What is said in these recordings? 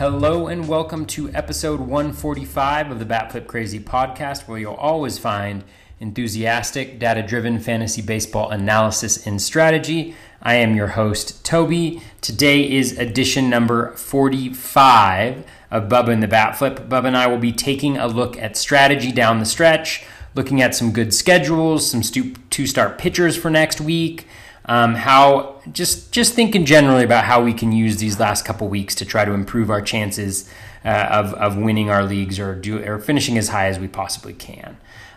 Hello and welcome to episode 145 of the Batflip Crazy podcast, where you'll always find enthusiastic, data driven fantasy baseball analysis and strategy. I am your host, Toby. Today is edition number 45 of Bubba and the Batflip. Bubba and I will be taking a look at strategy down the stretch, looking at some good schedules, some two start pitchers for next week. Um, how just just thinking generally about how we can use these last couple weeks to try to improve our chances uh, of, of winning our leagues or do or finishing as high as we possibly can.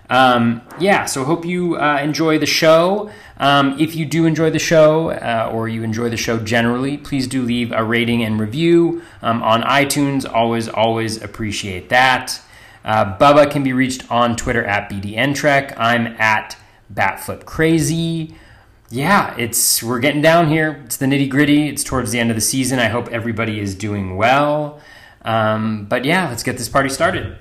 Um, yeah, so hope you uh, enjoy the show. Um, if you do enjoy the show uh, or you enjoy the show generally, please do leave a rating and review um, on iTunes. Always, always appreciate that. Uh, Bubba can be reached on Twitter at BDNTrek. I'm at BatFlipCrazy. Yeah, it's we're getting down here. It's the nitty gritty. It's towards the end of the season. I hope everybody is doing well. Um, but yeah, let's get this party started.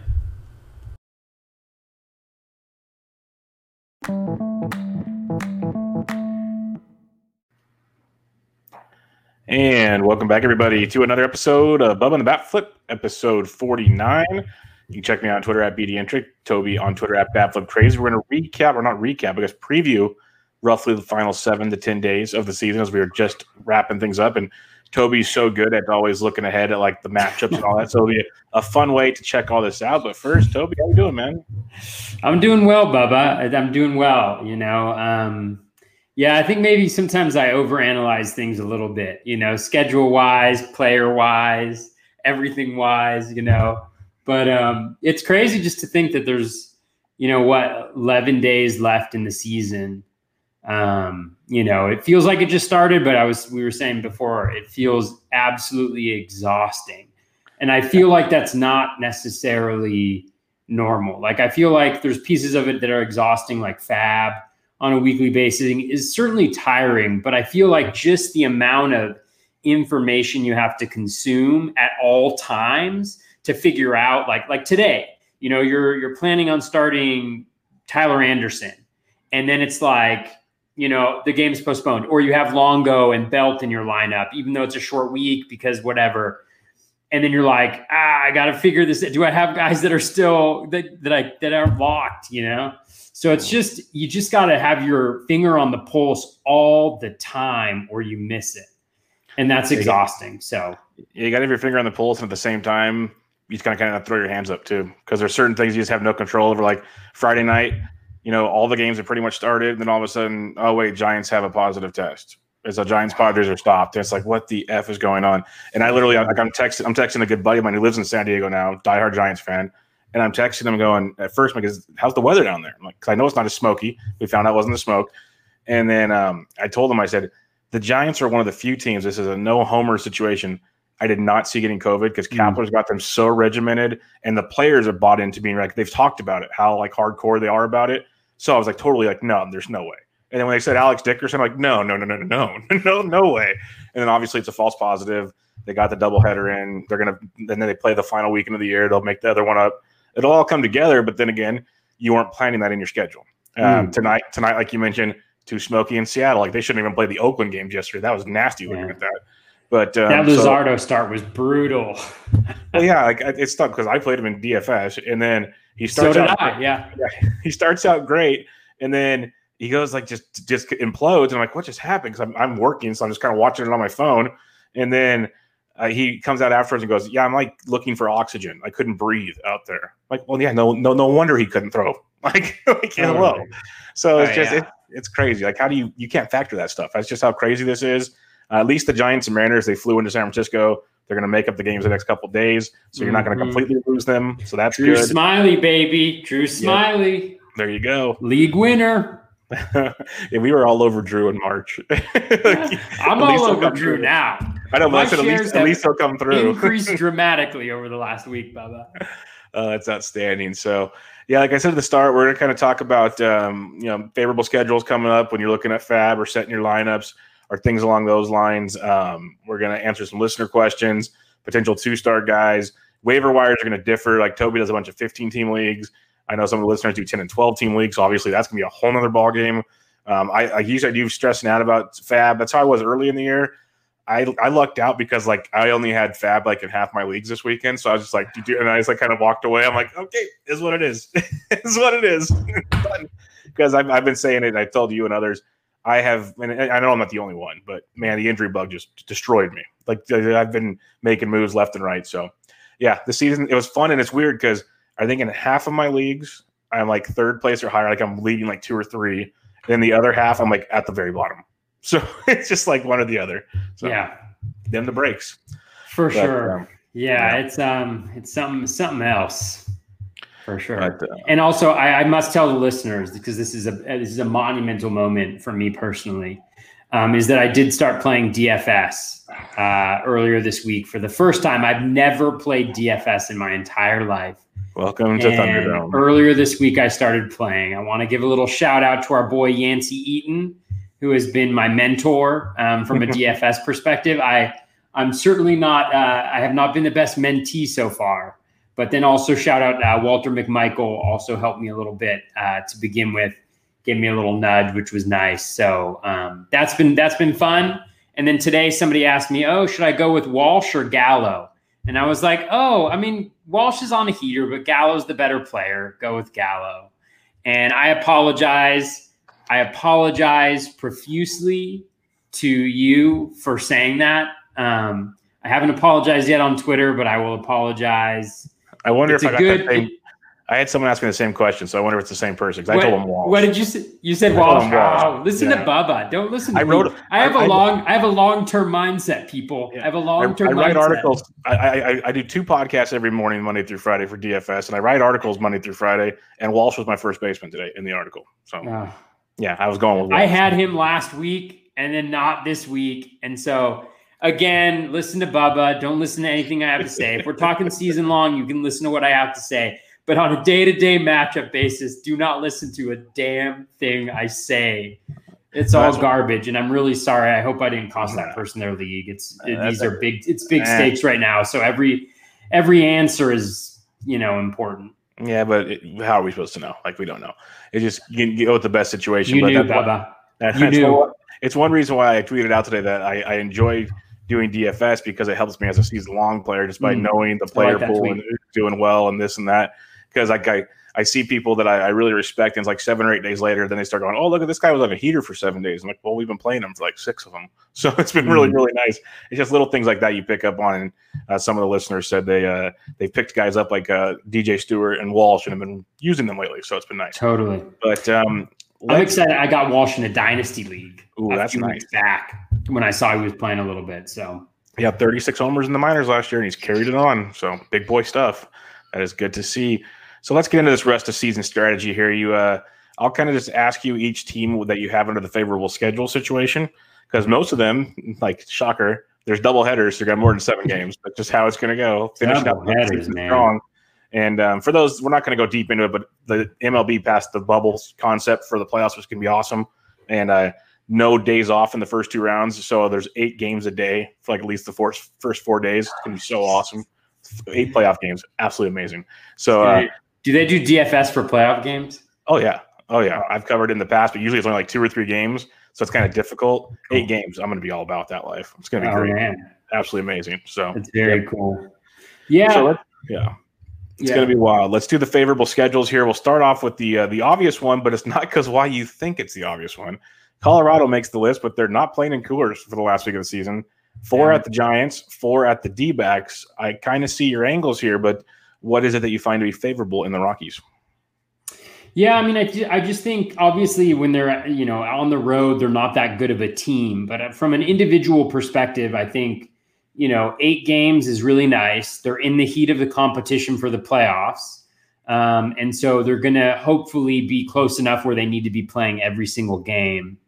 And welcome back, everybody, to another episode of Bubba and the Bat Flip, episode 49. You can check me out on Twitter at BDNtrick, Toby on Twitter at Batflip Crazy. We're going to recap, or not recap, I guess preview roughly the final seven to 10 days of the season as we are just wrapping things up. And Toby's so good at always looking ahead at like the matchups and all that. So it'll be a fun way to check all this out. But first, Toby, how you doing, man? I'm doing well, Bubba. I'm doing well. You know, um, yeah, I think maybe sometimes I overanalyze things a little bit, you know, schedule wise, player wise, everything wise, you know. But um, it's crazy just to think that there's, you know, what, 11 days left in the season. Um, you know, it feels like it just started, but I was, we were saying before, it feels absolutely exhausting. And I feel like that's not necessarily normal. Like, I feel like there's pieces of it that are exhausting, like fab on a weekly basis is certainly tiring, but I feel like just the amount of information you have to consume at all times to figure out like like today, you know, you're you're planning on starting Tyler Anderson and then it's like you know the game's postponed or you have longo and belt in your lineup even though it's a short week because whatever and then you're like ah i gotta figure this Out. do i have guys that are still that that i that aren't locked you know so it's just you just got to have your finger on the pulse all the time, or you miss it, and that's exhausting. So you got to have your finger on the pulse, and at the same time, you just kind of kind of throw your hands up too, because there's certain things you just have no control over. Like Friday night, you know, all the games are pretty much started, and then all of a sudden, oh wait, Giants have a positive test. It's a Giants Padres are stopped. And it's like, what the f is going on? And I literally, like, I'm texting, I'm texting a good buddy of mine who lives in San Diego now, diehard Giants fan and I'm texting him going at first because how's the weather down there? I'm like, cause I know it's not as smoky. We found out it wasn't the smoke. And then um, I told him, I said, the Giants are one of the few teams. This is a no homer situation. I did not see getting COVID because mm. Kapler's got them so regimented, and the players are bought into being like they've talked about it, how like hardcore they are about it. So I was like totally like, no, there's no way. And then when they said Alex Dickerson, I'm like, no, no, no, no, no, no, no, no way. And then obviously it's a false positive. They got the doubleheader in. They're gonna, and then they play the final weekend of the year. They'll make the other one up it'll all come together. But then again, you weren't planning that in your schedule. Um, mm. Tonight, tonight, like you mentioned, too smoky in Seattle. Like they shouldn't even play the Oakland games yesterday. That was nasty looking yeah. at that. But um, that Luzardo so, start was brutal. well, yeah, like it's tough because I played him in DFS, and then he starts so out. I, yeah. he starts out great, and then he goes like just just implodes, and I'm like, what just happened? Because I'm I'm working, so I'm just kind of watching it on my phone, and then uh, he comes out afterwards and goes, "Yeah, I'm like looking for oxygen. I couldn't breathe out there." Like, well, yeah, no, no, no wonder he couldn't throw. Like, like hello. So it's oh, just yeah. it, it's crazy. Like, how do you you can't factor that stuff? That's just how crazy this is. Uh, at least the Giants and Mariners they flew into San Francisco. They're going to make up the games the next couple days, so you're not going to mm-hmm. completely lose them. So that's Drew good. Smyly, baby, Drew Smyly. Yep. There you go, league winner. yeah, we were all over Drew in March. I'm all over Drew now. I know, but I said at least, at least he'll come through. Increased dramatically over the last week, Bubba. Uh, it's outstanding. So, yeah, like I said at the start, we're going to kind of talk about um, you know favorable schedules coming up when you're looking at Fab or setting your lineups or things along those lines. Um, we're going to answer some listener questions, potential two star guys. Waiver wires are going to differ. Like Toby does a bunch of 15 team leagues. I know some of the listeners do 10 and 12 team leagues. So obviously, that's going to be a whole other ball game. Um, I, I usually do stressing out about Fab. That's how I was early in the year. I I lucked out because like I only had Fab like in half my leagues this weekend, so I was just like, and I just like kind of walked away. I'm like, okay, is what it is, is what it is, because I've I've been saying it. I told you and others. I have, and I know I'm not the only one, but man, the injury bug just destroyed me. Like I've been making moves left and right. So yeah, the season it was fun and it's weird because I think in half of my leagues I'm like third place or higher, like I'm leading like two or three. And then the other half I'm like at the very bottom. So it's just like one or the other. So yeah, then the breaks for but, sure. Um, yeah, yeah, it's um, it's something something else for sure. But, uh, and also, I, I, must tell the listeners because this is a this is a monumental moment for me personally. Um, is that I did start playing DFS uh, earlier this week for the first time. I've never played DFS in my entire life. Welcome to and Thunderdome. Earlier this week, I started playing. I want to give a little shout out to our boy Yancey Eaton, who has been my mentor um, from a DFS perspective. I I'm certainly not. Uh, I have not been the best mentee so far, but then also shout out uh, Walter McMichael also helped me a little bit uh, to begin with, gave me a little nudge, which was nice. So um, that's been that's been fun. And then today somebody asked me, "Oh, should I go with Walsh or Gallo?" And I was like, oh, I mean, Walsh is on a heater, but Gallo's the better player. Go with Gallo. And I apologize. I apologize profusely to you for saying that. Um, I haven't apologized yet on Twitter, but I will apologize. I wonder it's if I got good, that same. I had someone asking the same question, so I wonder if it's the same person. Because I told him Walsh. What did you say? You said Walsh. Oh, listen yeah. to Bubba. Don't listen. I wrote. Me. I have I, a long. I, I have a long term mindset. People. Yeah. I have a long term. I, write mindset. articles. I, I I do two podcasts every morning, Monday through Friday for DFS, and I write articles Monday through Friday. And Walsh was my first baseman today in the article. So oh. yeah, I was going with. Walsh. I had him last week, and then not this week, and so again, listen to Bubba. Don't listen to anything I have to say. If we're talking season long, you can listen to what I have to say. But on a day to day matchup basis, do not listen to a damn thing I say. It's all garbage, and I'm really sorry. I hope I didn't cost that person their league. It's uh, these are big. It's big stakes right now. So every every answer is you know important. Yeah, but it, how are we supposed to know? Like we don't know. It just you, go with the best situation. You but knew, Baba. One, you knew. One, it's one reason why I tweeted out today that I, I enjoy doing DFS because it helps me as a season long player just by mm. knowing the player like pool and doing well and this and that because like I I see people that I, I, really respect, and it's like seven or eight days later, then they start going, "Oh, look at this guy was on a heater for seven days." I'm like, "Well, we've been playing him for like six of them, so it's been really, mm-hmm. really nice." It's just little things like that you pick up on, and uh, some of the listeners said they uh, they picked guys up like uh, DJ Stewart and Walsh and have been using them lately, so it's been nice. Totally, but um, I'm excited. I got Walsh in a dynasty league. Ooh, that's nice. Back when I saw he was playing a little bit, so he had 36 homers in the minors last year, and he's carried it on. So big boy stuff. That is good to see. So let's get into this rest of season strategy here. You, uh, I'll kind of just ask you each team that you have under the favorable schedule situation because most of them, like shocker, there's double headers. So you got more than seven games. That's just how it's going to go. Finish double out headers, man. strong. And um, for those, we're not going to go deep into it, but the MLB passed the bubbles concept for the playoffs, which can be awesome. And uh, no days off in the first two rounds, so there's eight games a day for like at least the first first four days. It's gonna be so awesome. Eight playoff games, absolutely amazing. So uh, do they do DFS for playoff games? Oh yeah. Oh yeah. I've covered in the past, but usually it's only like two or three games. So it's kind of difficult. Eight games. I'm going to be all about that life. It's going to be oh, great. Man. Absolutely amazing. So it's very yeah. cool. Yeah. So yeah. It's yeah. going to be wild. Let's do the favorable schedules here. We'll start off with the uh, the obvious one, but it's not because why you think it's the obvious one. Colorado makes the list, but they're not playing in coolers for the last week of the season. Four yeah. at the Giants, four at the D backs. I kind of see your angles here, but what is it that you find to be favorable in the Rockies? Yeah, I mean, I, I just think obviously when they're you know on the road, they're not that good of a team. But uh, from an individual perspective, I think you know eight games is really nice. They're in the heat of the competition for the playoffs, um, and so they're going to hopefully be close enough where they need to be playing every single game.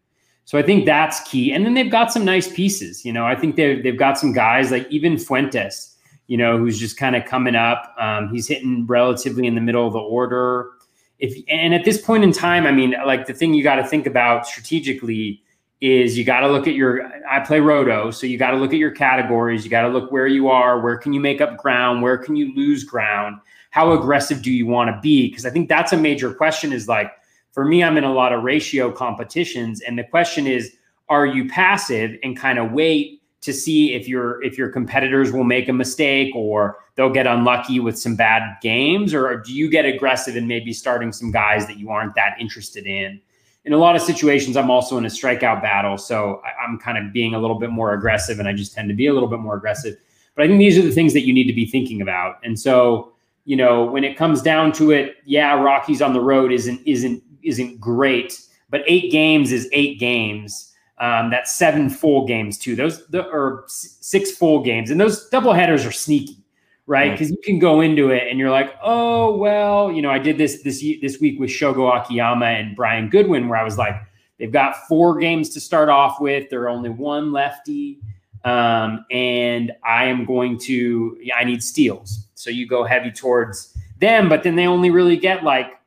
So I think that's key. And then they've got some nice pieces. You know, I think they've they've got some guys like even Fuentes you know, who's just kind of coming up. Um, he's hitting relatively in the middle of the order. If and at this point in time, I mean, like the thing you got to think about strategically is you got to look at your. I play roto, so you got to look at your categories. You got to look where you are. Where can you make up ground? Where can you lose ground? How aggressive do you want to be? Because I think that's a major question. Is like for me, I'm in a lot of ratio competitions, and the question is, are you passive and kind of wait to see if your if your competitors will make a mistake or they'll get unlucky with some bad games or do you get aggressive and maybe starting some guys that you aren't that interested in in a lot of situations i'm also in a strikeout battle so I, i'm kind of being a little bit more aggressive and i just tend to be a little bit more aggressive. But i think these are the things that you need to be thinking about. And so you know when it comes down to it yeah rockies on the road isn't isn't isn't great but eight games is eight games. Um, that's seven full games too. Those the, or six full games, and those double headers are sneaky, right? Because you can go into it and you're like, oh well, you know, I did this this this week with Shogo Akiyama and Brian Goodwin, where I was like, they've got four games to start off with. They're only one lefty, um, and I am going to. I need steals, so you go heavy towards them, but then they only really get like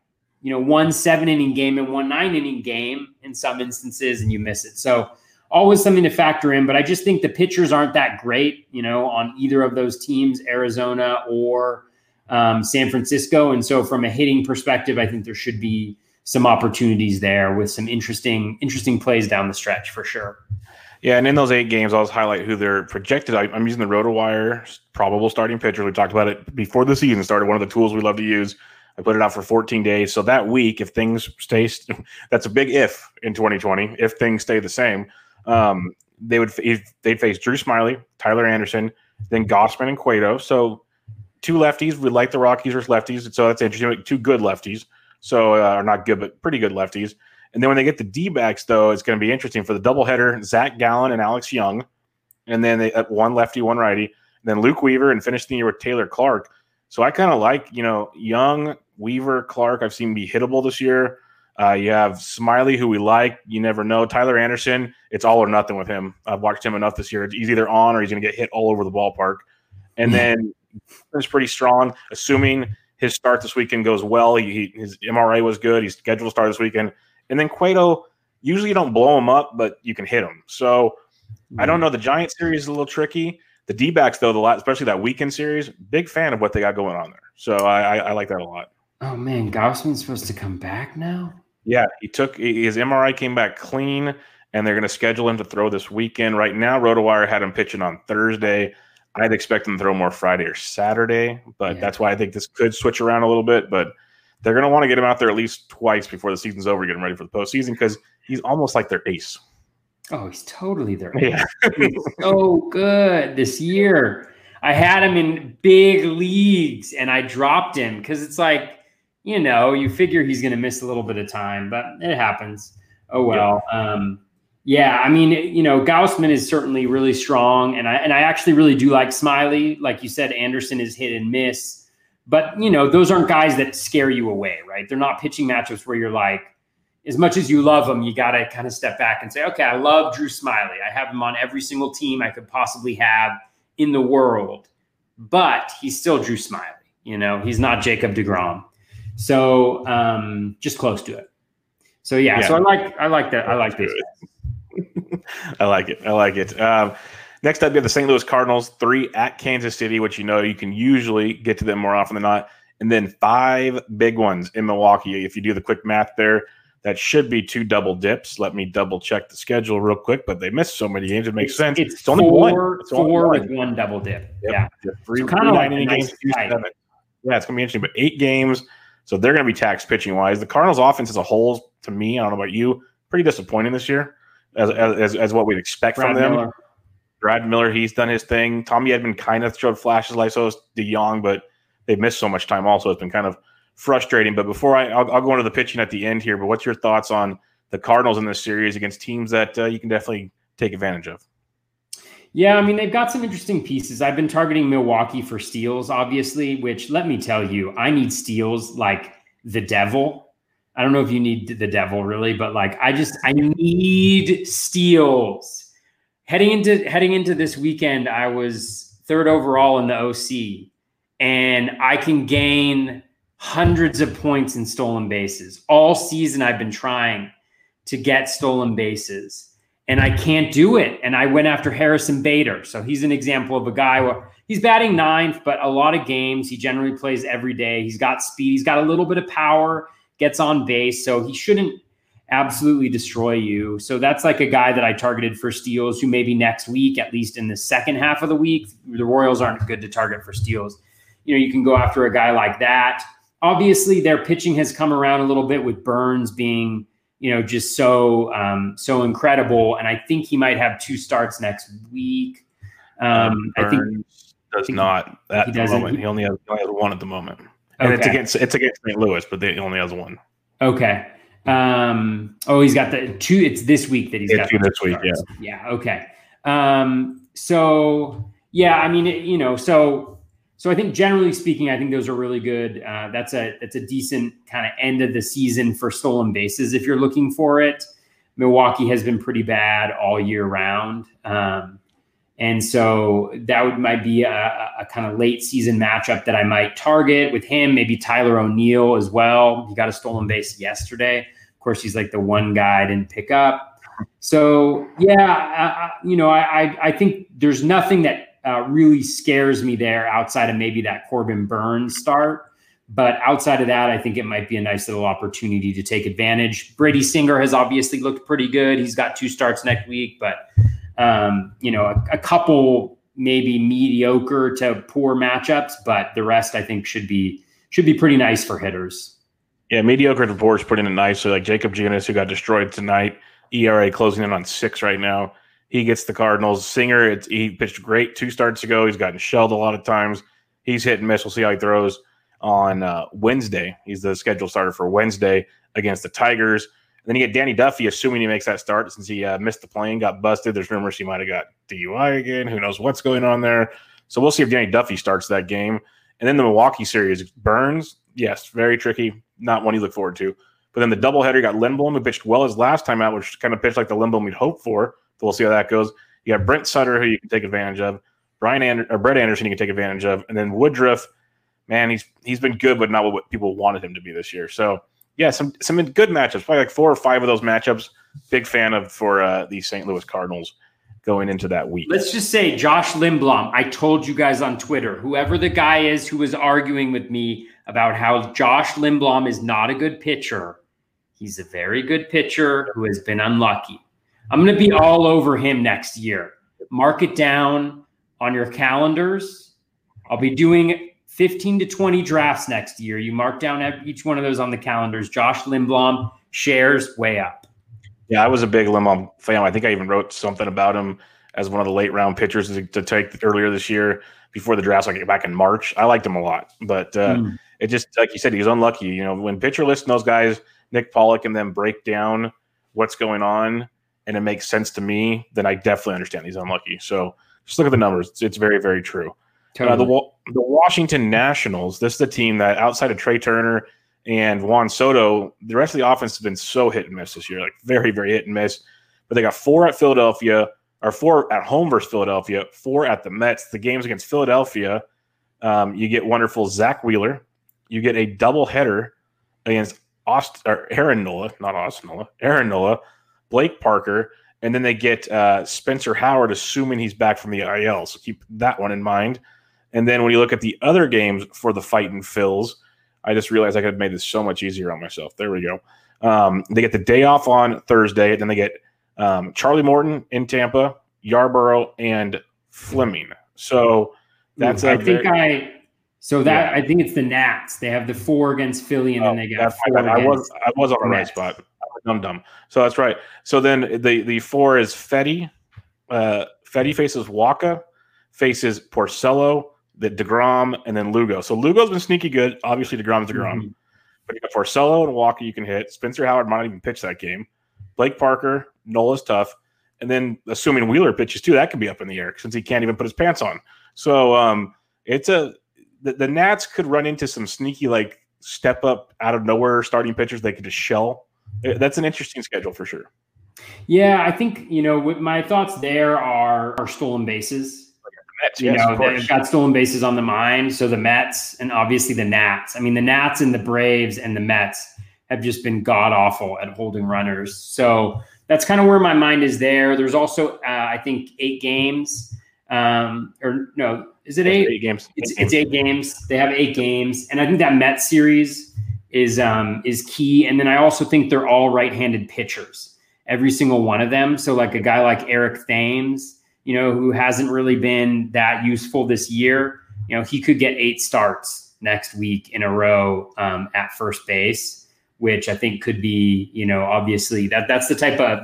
you know, one seven inning game and one nine inning game in some instances, and you miss it. So always something to factor in. But I just think the pitchers aren't that great, you know, on either of those teams, Arizona or um, San Francisco. And so from a hitting perspective, I think there should be some opportunities there with some interesting, interesting plays down the stretch for sure. Yeah, and in those eight games, I'll just highlight who they're projected. I, am using the RotoWire probable starting pitchers. We talked about it before the season started. One of the tools we love to use I put it out for 14 days. So that week, if things stay, that's a big if in 2020. If things stay the same, um, they would they'd face Drew Smyly, Tyler Anderson, then Gausman and Cueto. So two lefties. We like the Rockies versus lefties, so that's interesting. Two good lefties, so uh, are not good, but pretty good lefties. And then when they get the D backs, though, it's going to be interesting for the doubleheader: Zach Gallen and Alex Young, and then they, uh, one lefty, one righty. And then Luke Weaver, and finish the year with Taylor Clarke. So I kind of like, you know, Young, Weaver, Clarke. I've seen be hittable this year. Uh, you have Smyly, who we like. You never know. Tyler Anderson, it's all or nothing with him. I've watched him enough this year. He's either on or he's going to get hit all over the ballpark. And then it's pretty strong, assuming his start this weekend goes well. He, his MRA was good. He's scheduled to start this weekend. And then Cueto, usually you don't blow him up, but you can hit him. So I don't know. The Giant series is a little tricky. The D backs, though, the lot, especially that weekend series, big fan of what they got going on there. So I, I, I like that a lot. Oh man, Gausman's supposed to come back now. Yeah, he took his MRI came back clean, and they're going to schedule him to throw this weekend. Right now, RotoWire had him pitching on Thursday. I'd expect him to throw more Friday or Saturday, but yeah. that's why I think this could switch around a little bit. But they're going to want to get him out there at least twice before the season's over, get him ready for the postseason because he's almost like their ace. Oh, he's totally their ace. Yeah. so good this year. I had him in big leagues and I dropped him because it's like you know, you figure he's going to miss a little bit of time, but it happens. Oh well. Yeah. Um, yeah, I mean, you know, Gausman is certainly really strong, and I and I actually really do like Smyly. Like you said, Anderson is hit and miss, but you know, those aren't guys that scare you away, right? They're not pitching matchups where you're like, as much as you love them, you got to kind of step back and say, okay, I love Drew Smyly. I have him on every single team I could possibly have in the world, but he's still Drew Smyly. You know, he's not Jacob Degrom. So um, just close to it. So yeah, yeah. so I like I like that. I like this. I like it. I like it. Um, next up, we have the St. Louis Cardinals, three at Kansas City, which you know you can usually get to them more often than not, and then five big ones in Milwaukee. If you do the quick math there, that should be two double dips. Let me double check the schedule real quick, but they missed so many games. It makes it's, sense. It's, it's only four, one. It's four one. with one double dip. Yep. Yeah, three, so kind of like nice games. Yeah, it's gonna be interesting. But eight games so they're going to be taxed pitching wise. The Cardinals' offense as a whole, to me, I don't know about you, pretty disappointing this year, as as, as what we'd expect Brad from them. Miller. Brad Miller, he's done his thing. Tommy Edman kind of showed flashes like so is DeJong, but they've missed so much time. Also, it's been kind of frustrating. But before I, I'll, I'll, go into the pitching at the end here. But what's your thoughts on the Cardinals in this series against teams that uh, you can definitely take advantage of? Yeah, I mean, they've got some interesting pieces. I've been targeting Milwaukee for steals, obviously, which let me tell you, I need steals like the devil. I don't know if you need the devil really, but like I just I need steals. Heading into heading into this weekend, I was third overall in the OC, and I can gain hundreds of points in stolen bases. All season I've been trying to get stolen bases and I can't do it. And I went after Harrison Bader. So he's an example of a guy where he's batting ninth, but a lot of games he generally plays every day. He's got speed, he's got a little bit of power, gets on base. So he shouldn't, absolutely destroy you. So that's like a guy that I targeted for steals who maybe next week, at least in the second half of the week, the Royals aren't good to target for steals. You know, you can go after a guy like that. Obviously, their pitching has come around a little bit with Burnes being, you know, just so um, so incredible. And I think he might have two starts next week. Um, I think does think not at the moment. He, he only has, he only has one at the moment, and okay. it's against it's against St. Louis, but he only has one. Okay. Um, oh, he's got the two. It's this week that he's it's got two this week. Yeah. Yeah. Okay. Um, so yeah, I mean, it, you know, so so I think generally speaking, I think those are really good. Uh, that's a that's a decent kind of end of the season for stolen bases if you're looking for it. Milwaukee has been pretty bad all year round. Um, and so that would might be a, a kind of late season matchup that I might target with him, maybe Tyler O'Neill as well. He got a stolen base yesterday. Of course, he's like the one guy I didn't pick up. So yeah, I, you know, I I think there's nothing that uh, really scares me there outside of maybe that Corbin Burnes start. But outside of that, I think it might be a nice little opportunity to take advantage. Brady Singer has obviously looked pretty good. He's got two starts next week, but um, you know, a, a couple maybe mediocre to poor matchups, but the rest I think should be should be pretty nice for hitters. Yeah, mediocre to poor is putting it nice. So like Jakob Junis, who got destroyed tonight, ERA closing in on six right now. He gets the Cardinals. Singer, it's, he pitched great two starts ago. He's gotten shelled a lot of times. He's hit and miss. We'll see how he throws on uh, Wednesday. He's the scheduled starter for Wednesday against the Tigers. And Then you get Danny Duffy, assuming he makes that start since he uh, missed the plane, got busted. There's rumors he might have got DUI again. Who knows what's going on there? So we'll see if Danny Duffy starts that game. And then the Milwaukee series, Burnes, yes, very tricky, not one you look forward to. But then the doubleheader, got Lindblom, who pitched well his last time out, which kind of pitched like the Lindblom we'd hoped for. We'll see how that goes. You got Brent Suter, who you can take advantage of. Brian or Brett Anderson, you can take advantage of, and then Woodruff. Man, he's he's been good, but not what people wanted him to be this year. So yeah, some some good matchups. Probably like four or five of those matchups. Big fan of for uh, the St. Louis Cardinals going into that week. Let's just say Josh Lindblom. I told you guys on Twitter, whoever the guy is who was arguing with me about how Josh Lindblom is not a good pitcher. He's a very good pitcher who has been unlucky. I'm going to be all over him next year. Mark it down on your calendars. I'll be doing 15 to 20 drafts next year. You mark down each one of those on the calendars. Josh Lindblom shares way up. Yeah, I was a big Lindblom fan. I think I even wrote something about him as one of the late round pitchers to, to take earlier this year before the draft, so like back in March. I liked him a lot, but uh, mm. it just like you said, he was unlucky. You know, when pitcher list those guys, Nick Pollack, and then break down what's going on, and it makes sense to me, then I definitely understand he's unlucky. So just look at the numbers; it's, it's very, very true. Totally. Uh, the the Washington Nationals. This is the team that outside of Trea Turner and Juan Soto, the rest of the offense has been so hit and miss this year, like very very hit and miss. But they got four at Philadelphia, or four at home versus Philadelphia, four at the Mets. The games against Philadelphia, um, you get wonderful Zack Wheeler. You get a double header against Aust- or Aaron Nola, not Austin Nola, Aaron Nola, Blake Parker, and then they get uh, Spencer Howard, assuming he's back from the IL. So keep that one in mind. And then when you look at the other games for the fighting Phils, I just realized I could have made this so much easier on myself. There we go. Um, they get the day off on Thursday, and then they get um, Charlie Morton in Tampa, Yarbrough, and Fleming. So that's Ooh, I so that I think it's the nats they have the four against philly and then they very, I so that yeah. I think it's the Nats. They have the four against Philly, and then they got four. I, I was I was on the right spot. Dumb dumb. So that's right. So then the the four is Fedde. Uh, Fedde faces Wacha, faces Porcello, the Degrom, and then Lugo. So Lugo's been sneaky good. Obviously, Degrom's Degrom. Mm-hmm. But you got Porcello and Wacha you can hit. Spencer Howard might not even pitch that game. Blake Parker, Nola's tough. And then assuming Wheeler pitches too, that could be up in the air since he can't even put his pants on. So um, it's a the, the Nats could run into some sneaky like step up out of nowhere starting pitchers they could just shell. That's an interesting schedule for sure. Yeah, I think you know my thoughts there are are stolen bases. Mets, you yes, know, they've got stolen bases on the mind. So the Mets and obviously the Nats. I mean, the Nats and the Braves and the Mets have just been god awful at holding runners. So that's kind of where my mind is there. There's also, uh, I think, eight games. Um, or no, is it eight? Eight games. It's, eight it's eight games. They have eight games. And I think that Mets series is um, is key. And then I also think they're all right-handed pitchers, every single one of them. So like a guy like Eric Thames, you know, who hasn't really been that useful this year, you know, he could get eight starts next week in a row um, at first base, which I think could be, you know, obviously that that's the type of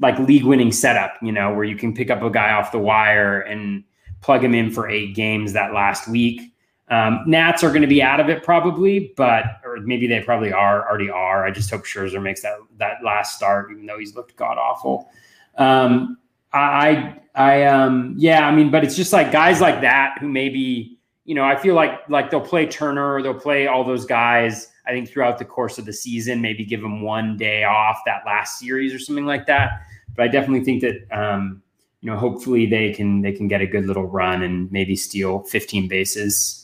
like league winning setup, you know, where you can pick up a guy off the wire and plug him in for eight games that last week. Um, Nats are going to be out of it probably, but or maybe they probably are already are. I just hope Scherzer makes that that last start, even though he's looked god awful. Um, I I um yeah, I mean, but it's just like guys like that who maybe you know I feel like like they'll play Turner, they'll play all those guys. I think throughout the course of the season, maybe give them one day off that last series or something like that. But I definitely think that um, you know hopefully they can they can get a good little run and maybe steal 15 bases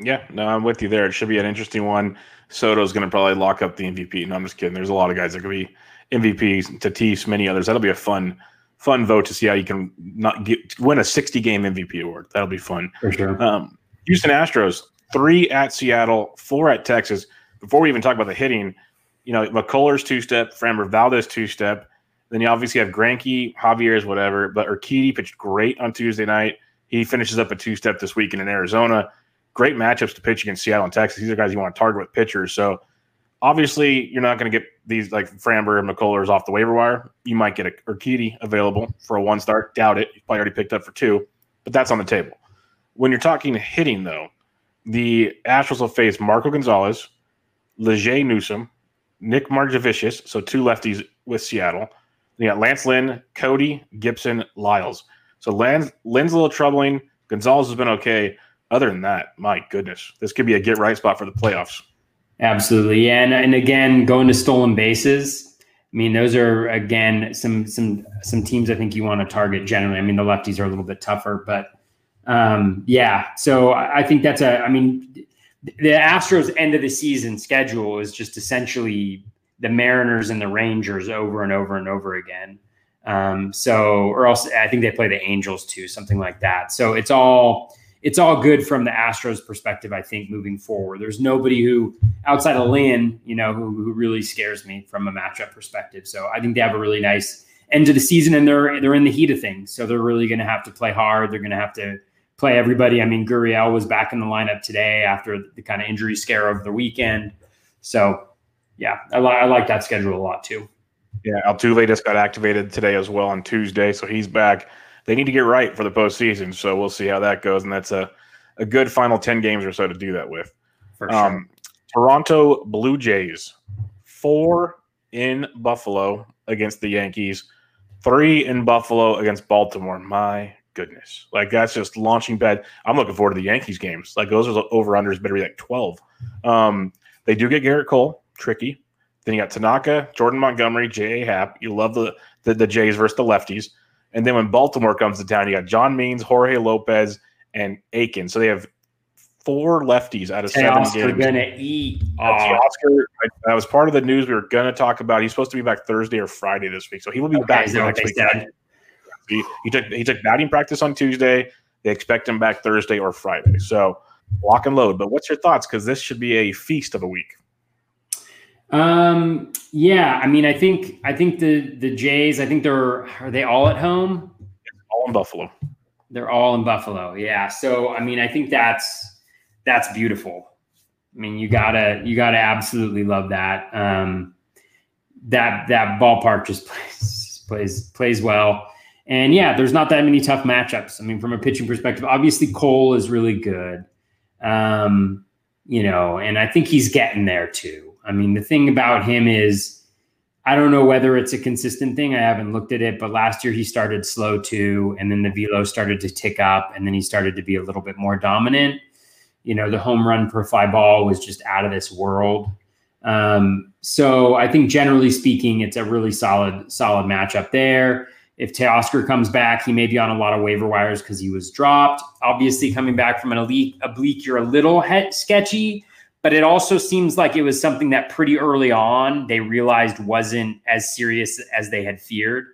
yeah, no, I'm with you there. It should be an interesting one. Soto's going to probably lock up the MVP. No, I'm just kidding. There's a lot of guys that could be MVPs. Tatis, many others. That'll be a fun, fun vote to see how you can not get win a 60 game MVP award. That'll be fun for sure. Um, Houston Astros, three at Seattle, four at Texas. Before we even talk about the hitting, you know, McCullers two step, Framber Valdez two step. Then you obviously have Greinke, Javier's whatever, but Urquidy pitched great on Tuesday night. He finishes up a two step this weekend in Arizona great matchups to pitch against Seattle and Texas. These are guys you want to target with pitchers. So obviously, you're not going to get these like Framber and McCullers off the waiver wire. You might get a Urquidy available for a one start. Doubt it. You probably already picked up for two, but that's on the table. When you're talking hitting, though, the Astros will face Marco Gonzalez, Ljay Newsome, Nick Margevicius, so two lefties with Seattle. You got Lance Lynn, Cody, Gibson, Lyles. So Lance, Lynn's a little troubling. Gonzalez has been okay other than that, my goodness, this could be a get right spot for the playoffs. Absolutely, yeah, and, and again, going to stolen bases. I mean, those are again some some some teams I think you want to target generally. I mean, the lefties are a little bit tougher, but um, yeah. So I think that's a. I mean, the Astros' end of the season schedule is just essentially the Mariners and the Rangers over and over and over again. Um, so, or else I think they play the Angels too, something like that. So it's all it's all good from the Astros perspective, I think, moving forward. There's nobody who, outside of Lynn, you know, who, who really scares me from a matchup perspective. So I think they have a really nice end to the season and they're they're in the heat of things. So they're really gonna have to play hard. They're gonna have to play everybody. I mean, Gurriel was back in the lineup today after the kind of injury scare of the weekend. So yeah, I, li- I like that schedule a lot too. Yeah, Altuve just got activated today as well on Tuesday, so he's back they need to get right for the postseason. So we'll see how that goes, and that's a a good final ten games or so to do that with. For sure. Um, Toronto Blue Jays, four in Buffalo against the Yankees, three in Buffalo against Baltimore. My goodness, like that's just launching bad. I'm looking forward to the Yankees games. Like those are over unders better be like 12. Um, they do get Gerrit Cole, tricky. Then you got Tanaka, Jordan Montgomery, J.A. Happ. You love the, the the Jays versus the lefties. And then when Baltimore comes to town, you got John Means, Jorge Lopez, and Akin. So they have four lefties out of seven games. gonna eat. Oscar, that was part of the news we were gonna talk about. He's supposed to be back Thursday or Friday this week, so he will be okay, back next week. He, he, took he took batting practice on Tuesday. They expect him back Thursday or Friday. So lock and load. But what's your thoughts? Because this should be a feast of a week. Um, yeah, I mean, I think I think the the Jays. I think they're are they all at home? All in Buffalo. They're all in Buffalo. Yeah. So I mean, I think that's that's beautiful. I mean, you gotta you gotta absolutely love that. Um, that that ballpark just plays plays plays well. And yeah, there's not that many tough matchups. I mean, from a pitching perspective, obviously Cole is really good. Um, you know, and I think he's getting there too. I mean, the thing about him is, I don't know whether it's a consistent thing. I haven't looked at it, but last year he started slow too, and then the velo started to tick up, and then he started to be a little bit more dominant. You know, the home run per fly ball was just out of this world. Um, so I think generally speaking, it's a really solid, solid matchup there. If Teoscar comes back, he may be on a lot of waiver wires because he was dropped. Obviously, coming back from an elite oblique, you're a little he- sketchy but it also seems like it was something that pretty early on they realized wasn't as serious as they had feared.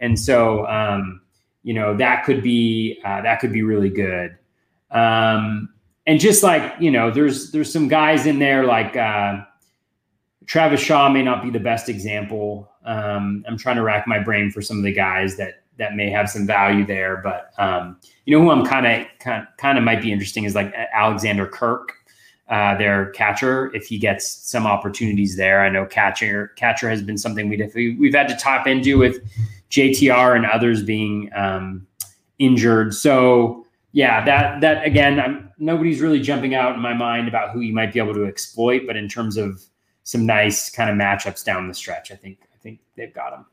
And so um, you know that could be uh, that could be really good. Um, and just like you know, there's there's some guys in there like uh, Travis Shaw may not be the best example. Um, I'm trying to rack my brain for some of the guys that that may have some value there, but um, you know who I'm kind of kind of might be interesting is like Alexander Kirk, uh, their catcher. If he gets some opportunities there, I know catcher catcher has been something we we've had to tap into with JTR and others being um, injured. So yeah, that that again, I'm, nobody's really jumping out in my mind about who you might be able to exploit, but in terms of some nice kind of matchups down the stretch, I think I think they've got them.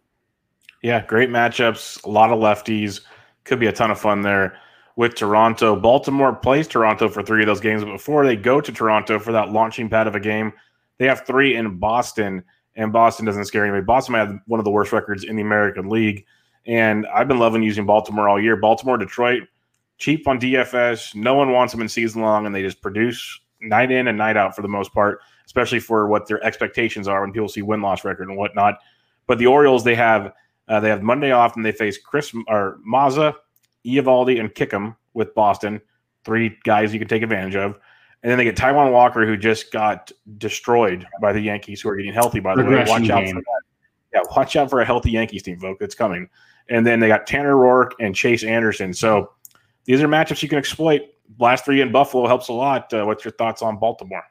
Yeah, great matchups. A lot of lefties. Could be a ton of fun there with Toronto. Baltimore plays Toronto for three of those games, but before they go to Toronto for that launching pad of a game, they have three in Boston, and Boston doesn't scare anybody. Boston had one of the worst records in the American League, and I've been loving using Baltimore all year. Baltimore, Detroit, cheap on DFS. No one wants them in season long, and they just produce night in and night out for the most part, especially for what their expectations are when people see win loss record and whatnot. But the Orioles, they have uh, they have Monday off, and they face Chris or Mazza, Eovaldi, and Kickham with Boston. Three guys you can take advantage of. And then they get Taijuan Walker, who just got destroyed by the Yankees, who are getting healthy. By the way, watch game. out for that. Yeah, watch out for a healthy Yankees team, folks. It's coming. And then they got Tanner Roark and Chase Anderson. So these are matchups you can exploit. Last three in Buffalo helps a lot. Uh, what's your thoughts on Baltimore?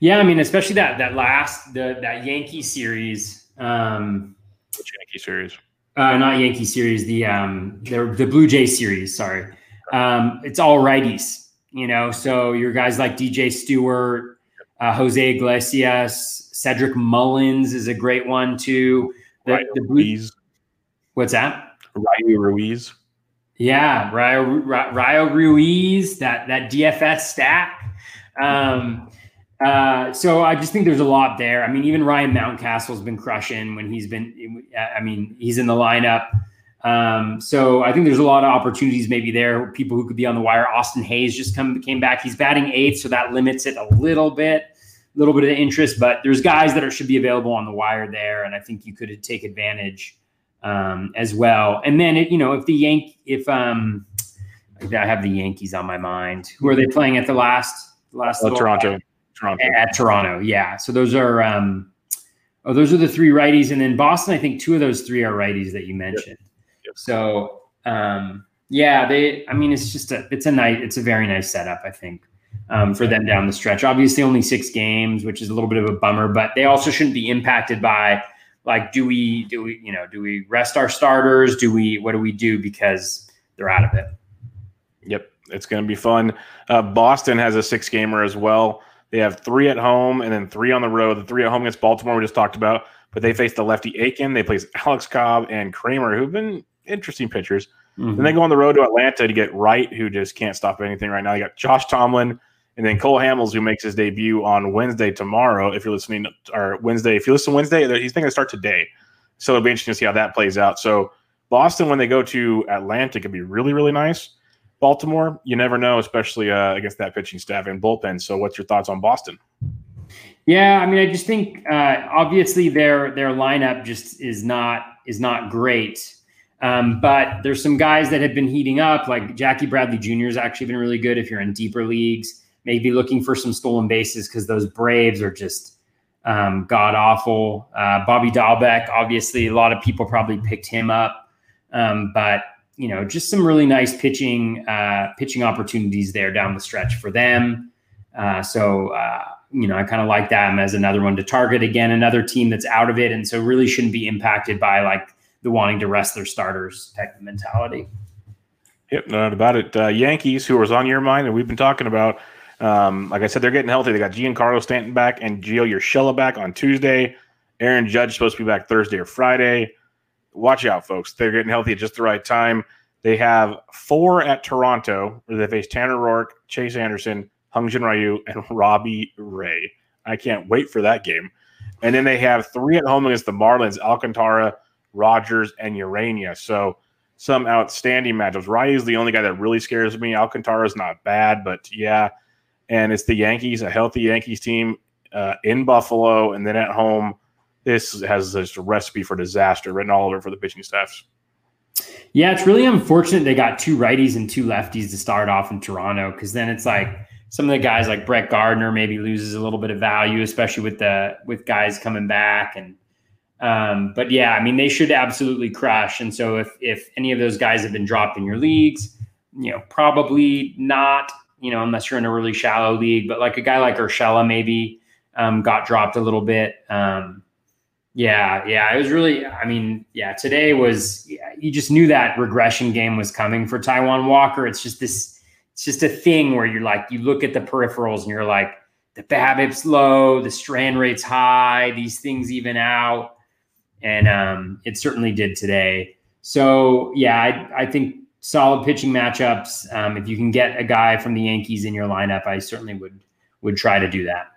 Yeah, I mean, especially that that last the that Yankee series. Um, Which Yankee series? Uh, not Yankee series. The um the the Blue Jay series. Sorry. Um, it's all righties. You know, so your guys like DJ Stewart, uh, Jose Iglesias, Cedric Mullins is a great one too. The, Rio the Blue, Ruiz. What's that? Rio Ruiz. Yeah, Rio, Rio Ruiz, that that DFS stack. Um, uh, so I just think there's a lot there. I mean, even Ryan Mountcastle's been crushing when he's been. I mean, he's in the lineup. Um, so I think there's a lot of opportunities maybe there. People who could be on the wire. Austin Hays just come came back. He's batting eighth, so that limits it a little bit, a little bit of interest. But there's guys that are, should be available on the wire there, and I think you could take advantage um, as well. And then it, you know, if the Yank, if um, I have the Yankees on my mind, who are they playing at the last last? Oh, Toronto. Toronto. At Toronto, yeah. So those are um, oh, those are the three righties, and then Boston. I think two of those three are righties that you mentioned. Yep. Yep. So um, yeah, they. I mean, it's just a it's a nice it's a very nice setup. I think. Um, for them down the stretch. Obviously, only six games, which is a little bit of a bummer, but they also shouldn't be impacted by like, do we do we you know do we rest our starters? Do we what do we do because they're out of it? Yep, it's going to be fun. Uh, Boston has a six gamer as well. They have three at home and then three on the road. The three at home against Baltimore, we just talked about, but they face the lefty Akin. They place Alex Cobb and Kramer, who've been interesting pitchers. Mm-hmm. Then they go on the road to Atlanta to get Wright, who just can't stop anything right now. You got Josh Tomlin and then Cole Hamels, who makes his debut on Wednesday tomorrow. If you're listening, or Wednesday, if you listen Wednesday, he's thinking to start today. So it'll be interesting to see how that plays out. So Boston, when they go to Atlanta, could be really, really nice. Baltimore, you never know, especially uh, against that pitching staff and bullpen. So, what's your thoughts on Boston? Yeah, I mean, I just think uh, obviously their their lineup just is not is not great. Um, but there's some guys that have been heating up, like Jackie Bradley Jr. has actually been really good if you're in deeper leagues. Maybe looking for some stolen bases because those Braves are just um, god awful. Uh, Bobby Dalbec, obviously, a lot of people probably picked him up, um, but you know, just some really nice pitching uh, pitching opportunities there down the stretch for them. Uh, so uh, you know, I kind of like them as another one to target again, another team that's out of it, and so really shouldn't be impacted by like the wanting to rest their starters type of mentality. Yep, not about it. Uh, Yankees, who was on your mind, and we've been talking about. Um, like I said, they're getting healthy. They got Giancarlo Stanton back and Gio Urshela back on Tuesday. Aaron Judge supposed to be back Thursday or Friday watch out, folks. They're getting healthy at just the right time. They have four at Toronto where they face Tanner Roark, Chase Anderson, Hyun-Jin Ryu, and Robbie Ray. I can't wait for that game. And then they have three at home against the Marlins, Alcantara, Rogers, and Ureña. So some outstanding matchups. Ryu is the only guy that really scares me. Alcantara is not bad, but yeah. And it's the Yankees, a healthy Yankees team uh, in Buffalo, and then at home this has just a recipe for disaster written all over for the pitching staffs. Yeah, it's really unfortunate they got two righties and two lefties to start off in Toronto because then it's like some of the guys like Brett Gardner maybe loses a little bit of value, especially with the with guys coming back. And um, but yeah, I mean they should absolutely crush. And so if if any of those guys have been dropped in your leagues, you know probably not. You know unless you're in a really shallow league, but like a guy like Urshela maybe um, got dropped a little bit. Um, yeah, yeah, it was really. I mean, yeah, today was. Yeah, you just knew that regression game was coming for Taijuan Walker. It's just this it's just a thing where you're like, you look at the peripherals and you're like, the BABIP's low, the strand rate's high, these things even out. And um, it certainly did today. So, yeah, I, I think solid pitching matchups. Um, if you can get a guy from the Yankees in your lineup, I certainly would would try to do that.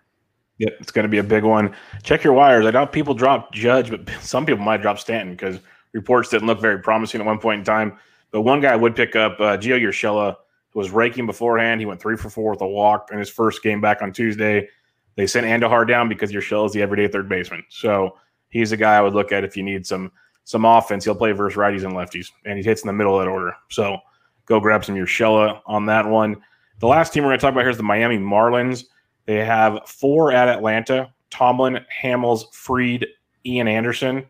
Yep, it's going to be a big one. Check your wires. I know people drop Judge, but some people might drop Stanton because reports didn't look very promising at one point in time. But one guy would pick up uh, Gio Urshela was raking beforehand. He went three for four with a walk in his first game back on Tuesday. They sent Andujar down because Urshela is the everyday third baseman. So he's a guy I would look at if you need some some offense. He'll play versus righties and lefties, and he hits in the middle of that order. So go grab some Urshela on that one. The last team we're going to talk about here is the Miami Marlins. They have four at Atlanta: Tomlin, Hamels, Fried, Ian Anderson.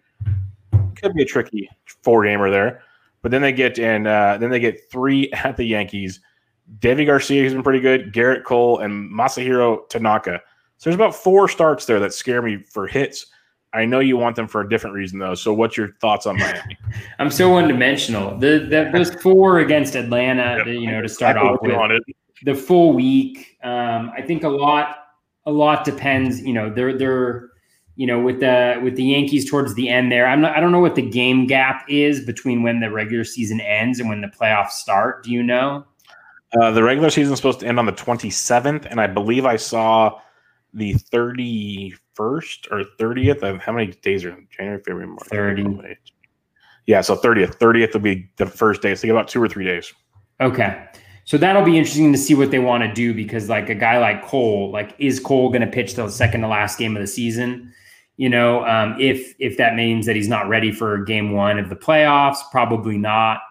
Could be a tricky four gamer there, but then they get in. Uh, then they get three at the Yankees. Deivi Garcia, who's been pretty good, Gerrit Cole, and Masahiro Tanaka. So there's about four starts there that scare me for hits. I know you want them for a different reason though. So what's your thoughts on Miami? I'm so one dimensional. The, the, those four against Atlanta, yep. you know, to start off with the full week. Um, I think a lot a lot depends. You know, they're they're you know with the with the Yankees towards the end there. I'm not. I don't know what the game gap is between when the regular season ends and when the playoffs start. Do you know? Uh, the regular season is supposed to end on the 27th, and I believe I saw the 31st or 30th. Of, how many days are in January, February, March? 30. Yeah, so 30th. 30th will be the first day. So about two or three days. Okay. So that'll be interesting to see what they want to do because, like a guy like Cole, like is Cole going to pitch the second to last game of the season? You know, um, if if that means that he's not ready for game one of the playoffs, probably not.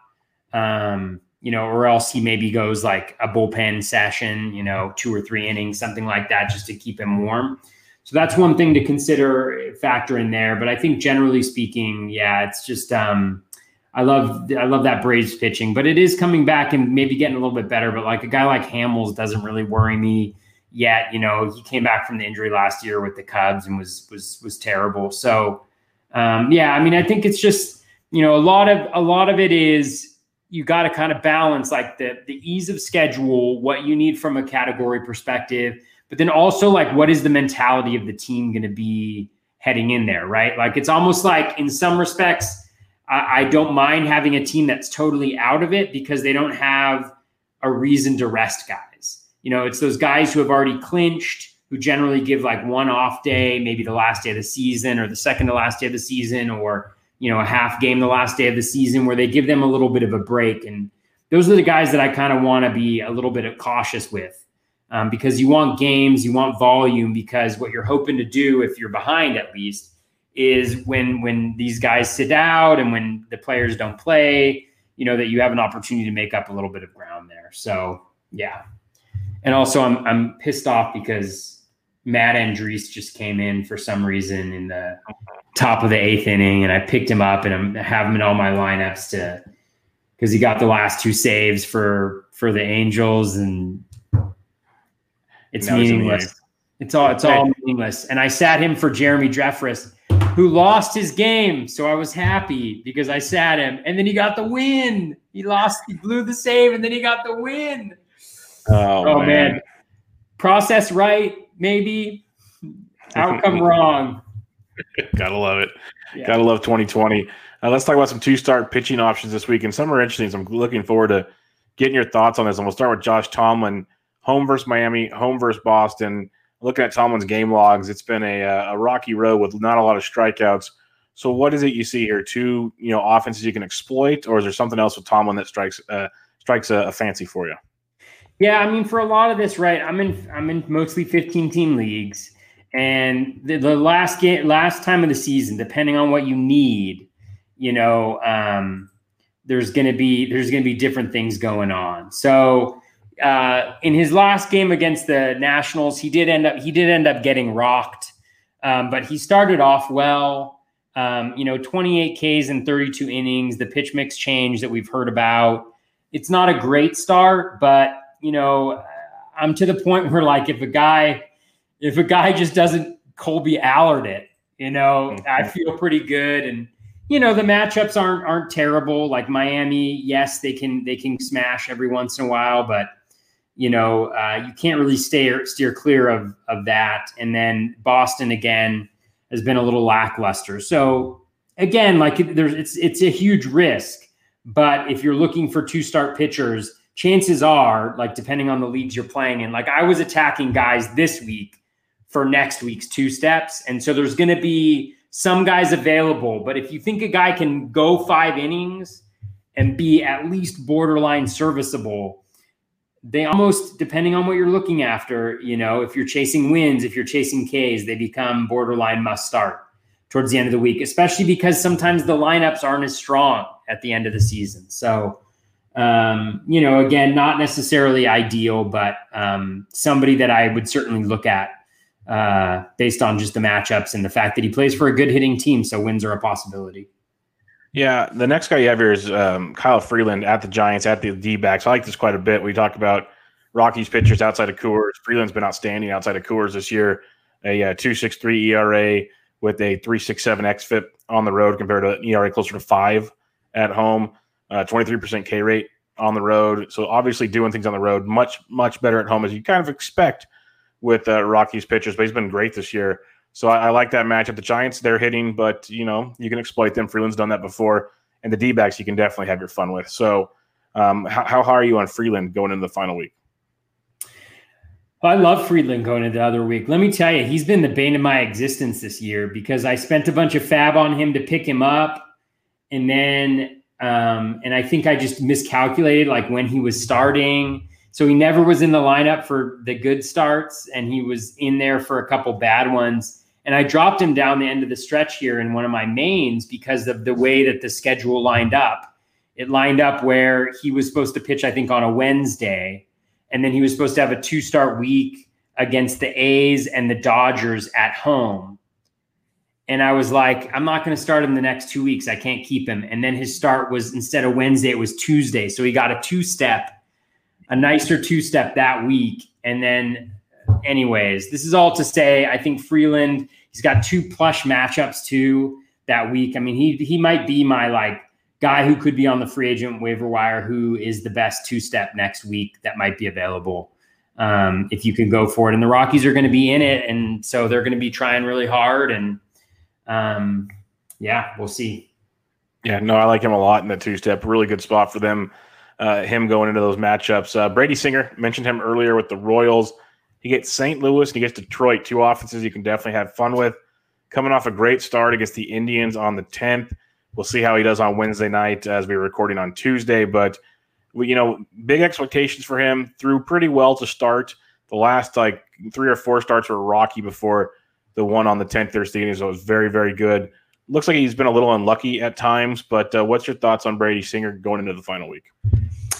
Um, you know, or else he maybe goes like a bullpen session, you know, two or three innings, something like that, just to keep him warm. So that's one thing to consider, factor in there. But I think generally speaking, yeah, it's just um, I love I love that Braves pitching, but it is coming back and maybe getting a little bit better. But like a guy like Hamels doesn't really worry me yet. You know, he came back from the injury last year with the Cubs and was was was terrible. So um, yeah, I mean, I think it's just you know a lot of a lot of it is you got to kind of balance like the the ease of schedule, what you need from a category perspective, but then also like what is the mentality of the team going to be heading in there, right? Like it's almost like in some respects, I, don't mind having a team that's totally out of it because they don't have a reason to rest guys. You know, it's those guys who have already clinched, who generally give like one off day, maybe the last day of the season or the second to last day of the season, or you know, a half game the last day of the season where they give them a little bit of a break. And those are the guys that I kind of want to be a little bit cautious with um, because you want games, you want volume, because what you're hoping to do, if you're behind at least, is when when these guys sit out and when the players don't play, you know, that you have an opportunity to make up a little bit of ground there. So yeah. And also I'm I'm pissed off because Matt Andriese just came in for some reason in the top of the eighth inning, and I picked him up and I have him in all my lineups to because he got the last two saves for for the Angels, and it's meaningless. It's all it's all meaningless. And I sat him for Jeremy Jeffress, who lost his game, so I was happy because I sat him, and then he got the win. He lost, he blew the save, and then he got the win. Oh, oh man. man. process right, maybe outcome wrong. Gotta love it. Yeah. Gotta love 2020. Uh, let's talk about some two start pitching options this week. And some are interesting. So I'm looking forward to getting your thoughts on this. And we'll start with Josh Tomlin, home versus Miami, home versus Boston. Looking at Tomlin's game logs, it's been a, uh, a rocky road with not a lot of strikeouts. So what is it you see here? Two, you know, offenses you can exploit, or is there something else with Tomlin that strikes uh, strikes a, a fancy for you? Yeah, I mean, for a lot of this, right? I'm in I'm in mostly 15 team leagues, and the, the last game, last time of the season, depending on what you need, you know, um, there's to be there's going to be different things going on. So uh, in his last game against the Nationals, he did end up he did end up getting rocked, um, but he started off well. Um, you know, 28 Ks in 32 innings. The pitch mix change that we've heard about. It's not a great start, but you know, I'm to the point where like if a guy if a guy just doesn't Kolby Allard it, you know, mm-hmm. I feel pretty good and you know the matchups aren't aren't terrible. Like Miami, yes, they can they can smash every once in a while, but you know uh, you can't really stay steer clear of of that. And then Boston again has been a little lackluster. So again, like there's it's it's a huge risk. But if you're looking for two start pitchers, chances are, like depending on the leagues you're playing in, like I was attacking guys this week for next week's two steps, and so there's going to be some guys available. But if you think a guy can go five innings and be at least borderline serviceable, they almost, depending on what you're looking after, you know, if you're chasing wins, if you're chasing Ks, they become borderline must start towards the end of the week, especially because sometimes the lineups aren't as strong at the end of the season. So, um, you know, again, not necessarily ideal, but um, somebody that I would certainly look at uh, based on just the matchups and the fact that he plays for a good hitting team. So wins are a possibility. Yeah, the next guy you have here is um, Kyle Freeland at the Giants at the D backs. I like this quite a bit. We talked about Rockies pitchers outside of Coors. Freeland's been outstanding outside of Coors this year. A uh, two six three ERA with a three six seven xFIP on the road compared to an ERA closer to five at home. Three percent K rate on the road. So obviously doing things on the road much much better at home as you kind of expect with uh, Rockies pitchers, but he's been great this year. So I, I, like that matchup. The Giants, they're hitting, but you know you can exploit them. Freeland's done that before, and the D-backs you can definitely have your fun with. So um, how, how high are you on Freeland going into the final week? I love Freeland going into the other week. Let me tell you, he's been the bane of my existence this year because I spent a bunch of fab on him to pick him up, and then um, and I think I just miscalculated like when he was starting so he never was in the lineup for the good starts, and he was in there for a couple bad ones. And I dropped him down the end of the stretch here in one of my mains because of the way that the schedule lined up. It lined up where he was supposed to pitch, I think, on a Wednesday, and then he was supposed to have a two start week against the A's and the Dodgers at home. And I was like, I'm not going to start him the next two weeks. I can't keep him. And then his start was instead of Wednesday, it was Tuesday. So he got a two step a nicer two step that week. And then, anyways, this is all to say, I think Freeland, he's got two plush matchups too that week. I mean, he he might be my like guy who could be on the free agent waiver wire who is the best two step next week that might be available. Um, if you can go for it. And the Rockies are going to be in it. And so they're going to be trying really hard. And um, yeah, we'll see. Yeah, no, I like him a lot in the two step. Really good spot for them uh, him going into those matchups. Uh, Brady Singer mentioned him earlier with the Royals. He gets St. Louis and he gets Detroit, two offenses you can definitely have fun with. Coming off a great start against the Indians on the 10th. We'll see how he does on Wednesday night as we're recording on Tuesday. But, you know, big expectations for him. Threw pretty well to start. The last like three or four starts were rocky before the one on the 10th Thursday. So it was very, very good. Looks like he's been a little unlucky at times, but uh, what's your thoughts on Brady Singer going into the final week?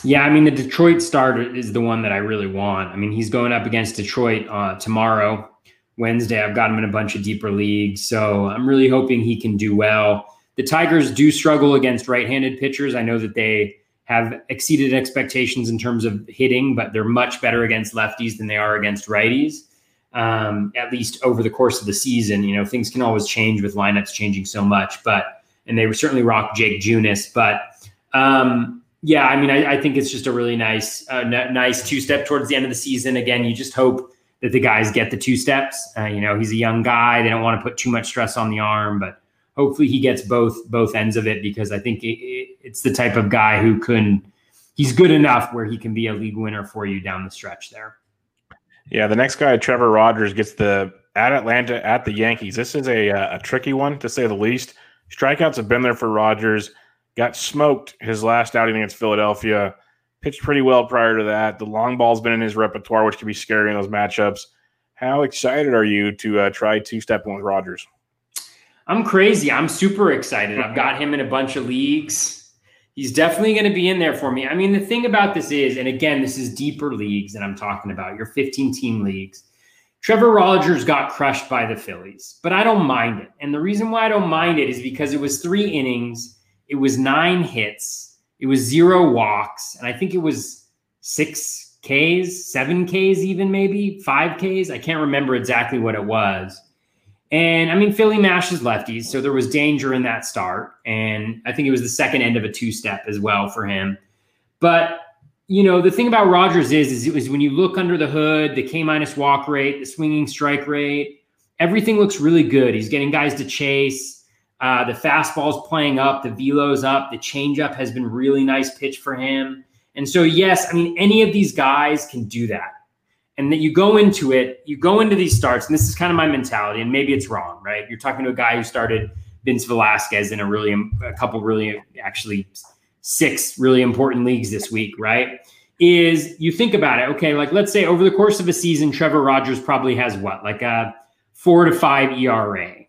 Yeah, I mean the Detroit start is the one that I really want. I mean he's going up against Detroit uh, tomorrow, Wednesday. I've got him in a bunch of deeper leagues, so I'm really hoping he can do well. The Tigers do struggle against right-handed pitchers. I know that they have exceeded expectations in terms of hitting, but they're much better against lefties than they are against righties. Um, at least over the course of the season, you know things can always change with lineups changing so much, but and they certainly rock Jake Junis, but. Um, yeah, I mean, I, I, think it's just a really nice, uh, n- nice two step towards the end of the season. Again, you just hope that the guys get the two steps. Uh, you know, he's a young guy; they don't want to put too much stress on the arm, but hopefully he gets both both ends of it because I think it, it, it's the type of guy who can. He's good enough where he can be a league winner for you down the stretch there. Yeah, the next guy, Trevor Rogers, gets the at Atlanta at the Yankees. This is a a tricky one to say the least. Strikeouts have been there for Rogers got smoked his last outing against Philadelphia. Pitched pretty well prior to that. The long ball's been in his repertoire, which can be scary in those matchups. How excited are you to uh, try two stepping with Rogers? I'm crazy. I'm super excited. I've got him in a bunch of leagues. He's definitely going to be in there for me. I mean, the thing about this is, and again, this is deeper leagues that I'm talking about, your 15 team leagues. Trevor Rogers got crushed by the Phillies, but I don't mind it. And the reason why I don't mind it is because it was three innings, it was nine hits, it was zero walks, and I think it was six Ks, seven Ks, even maybe five Ks. I can't remember exactly what it was. And I mean, Philly mashes lefties, so there was danger in that start. And I think it was the second end of a two step as well for him. But, you know, the thing about Rogers is, is it was when you look under the hood, the K minus walk rate, the swinging strike rate, everything looks really good. He's getting guys to chase. Uh, the fastball's playing up, the velo's up, the changeup has been really nice pitch for him. And so, yes, I mean, any of these guys can do that and that you go into it, you go into these starts, and this is kind of my mentality, and maybe it's wrong, right? You're talking to a guy who started Vince Velasquez in a really a couple really actually six really important leagues this week, right? Is you think about it, okay, like let's say over the course of a season, Trevor Rogers probably has what, like a four to five ERA.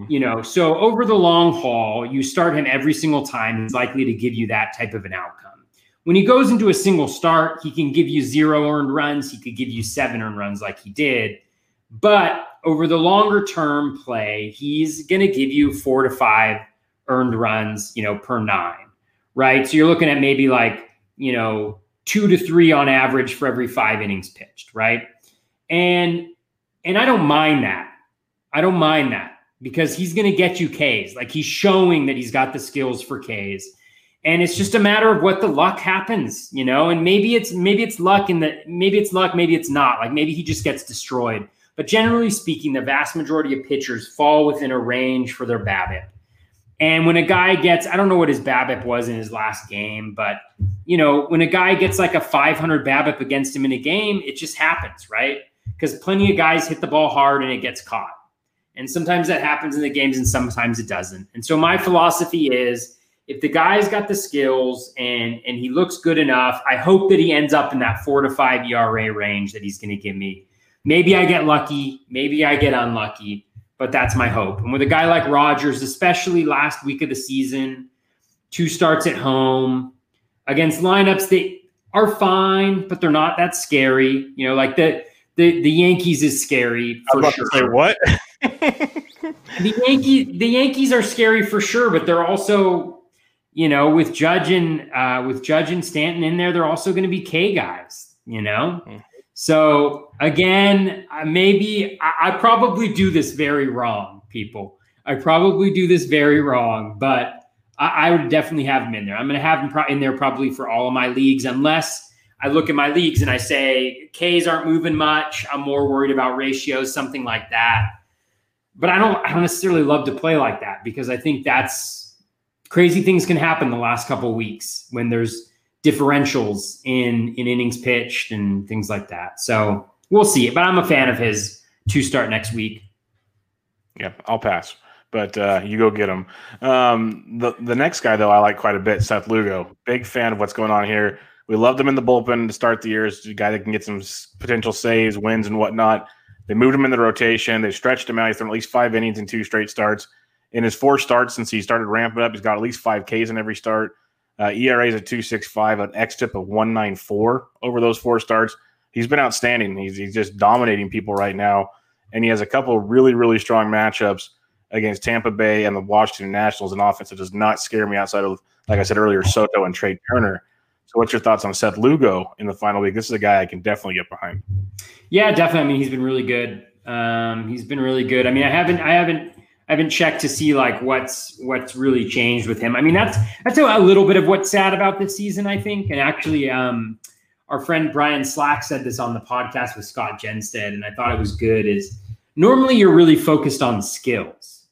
Mm-hmm. You know, so over the long haul, you start him every single time, he's likely to give you that type of an outcome. When he goes into a single start, he can give you zero earned runs. He could give you seven earned runs like he did. But over the longer term play, he's going to give you four to five earned runs, you know, per nine, right? So you're looking at maybe like, you know, two to three on average for every five innings pitched, right? And and I don't mind that. I don't mind that because he's going to get you Ks. Like he's showing that he's got the skills for Ks and it's just a matter of what the luck happens, you know. And maybe it's maybe it's luck in that maybe it's luck, maybe it's not. Like maybe he just gets destroyed. But generally speaking, the vast majority of pitchers fall within a range for their BABIP. And when a guy gets, I don't know what his BABIP was in his last game, but you know, when a guy gets like a 500 BABIP against him in a game, it just happens, right? Because plenty of guys hit the ball hard and it gets caught. And sometimes that happens in the games and sometimes it doesn't. And so my philosophy is if the guy's got the skills and and he looks good enough, I hope that he ends up in that four to five ERA range that he's going to give me. Maybe I get lucky, maybe I get unlucky, but that's my hope. And with a guy like Rogers, especially last week of the season, two starts at home against lineups that are fine, but they're not that scary. You know, like the the the Yankees is scary for sure. say what? The Yankee the Yankees are scary for sure, but they're also you know, with Judge and uh, with Judge and Stanton in there, they're also going to be K guys. You know, mm-hmm. so again, maybe I, I, probably do this very wrong, people. I probably do this very wrong, but I, I would definitely have them in there. I'm going to have them pro- in there probably for all of my leagues, unless I look at my leagues and I say K's aren't moving much. I'm more worried about ratios, something like that. But I don't, I don't necessarily love to play like that because I think that's crazy things can happen the last couple weeks when there's differentials in in innings pitched and things like that. So we'll see. But I'm a fan of his to start next week. Yeah, I'll pass. But uh, you go get him. Um, the the next guy though I like quite a bit, Seth Lugo. Big fan of what's going on here. We loved him in the bullpen to start the year. He's a guy that can get some potential saves, wins, and whatnot. They moved him in the rotation. They stretched him out. He's thrown at least five innings in two straight starts in his four starts since he started ramping up, he's got at least five Ks in every start. Uh, ERA is a 265, an xFIP of 194 over those four starts. He's been outstanding. He's, he's just dominating people right now. And he has a couple really, really strong matchups against Tampa Bay and the Washington Nationals, an offense that does not scare me outside of, like I said earlier, Soto and Trea Turner. So, what's your thoughts on Seth Lugo in the final week? This is a guy I can definitely get behind. Yeah, definitely. I mean, he's been really good. Um, he's been really good. I mean, I haven't, I haven't I haven't checked to see like what's what's really changed with him. I mean, that's that's a, little bit of what's sad about this season, I think. And actually, um, our friend Brian Slack said this on the podcast with Scott Genstead, and I thought it was good. Is normally you're really focused on skills,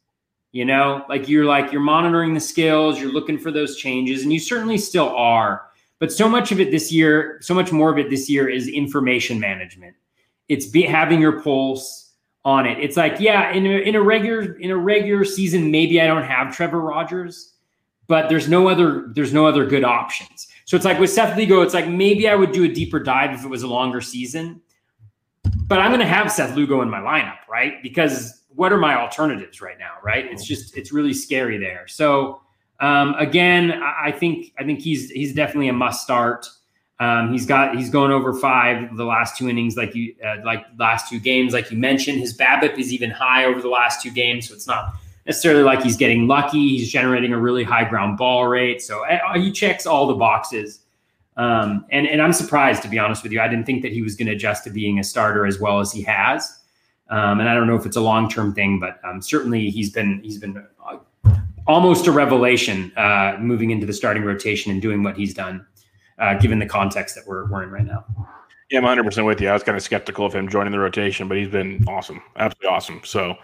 you know, like you're like you're monitoring the skills, you're looking for those changes, and you certainly still are. But so much of it this year, so much more of it this year is information management. It's be, having your pulse on it. It's like, yeah, in a, in a regular in a regular season, maybe I don't have Trevor Rogers, but there's no other there's no other good options. So it's like with Seth Lugo, it's like maybe I would do a deeper dive if it was a longer season, but I'm going to have Seth Lugo in my lineup, right? Because what are my alternatives right now, right? It's just it's really scary there. So Um, again, I think I think he's he's definitely a must start. Um, he's got he's going over five the last two innings, like you uh, like last two games, like you mentioned. His BABIP is even high over the last two games, so it's not necessarily like he's getting lucky. He's generating a really high ground ball rate, so uh, he checks all the boxes. Um, and and I'm surprised to be honest with you. I didn't think that he was going to adjust to being a starter as well as he has. Um, and I don't know if it's a long term thing, but um, certainly he's been he's been uh, almost a revelation uh, moving into the starting rotation and doing what he's done, uh, given the context that we're, we're in right now. Yeah, I'm 100 percent with you. I was kind of skeptical of him joining the rotation, but he's been awesome, absolutely awesome. So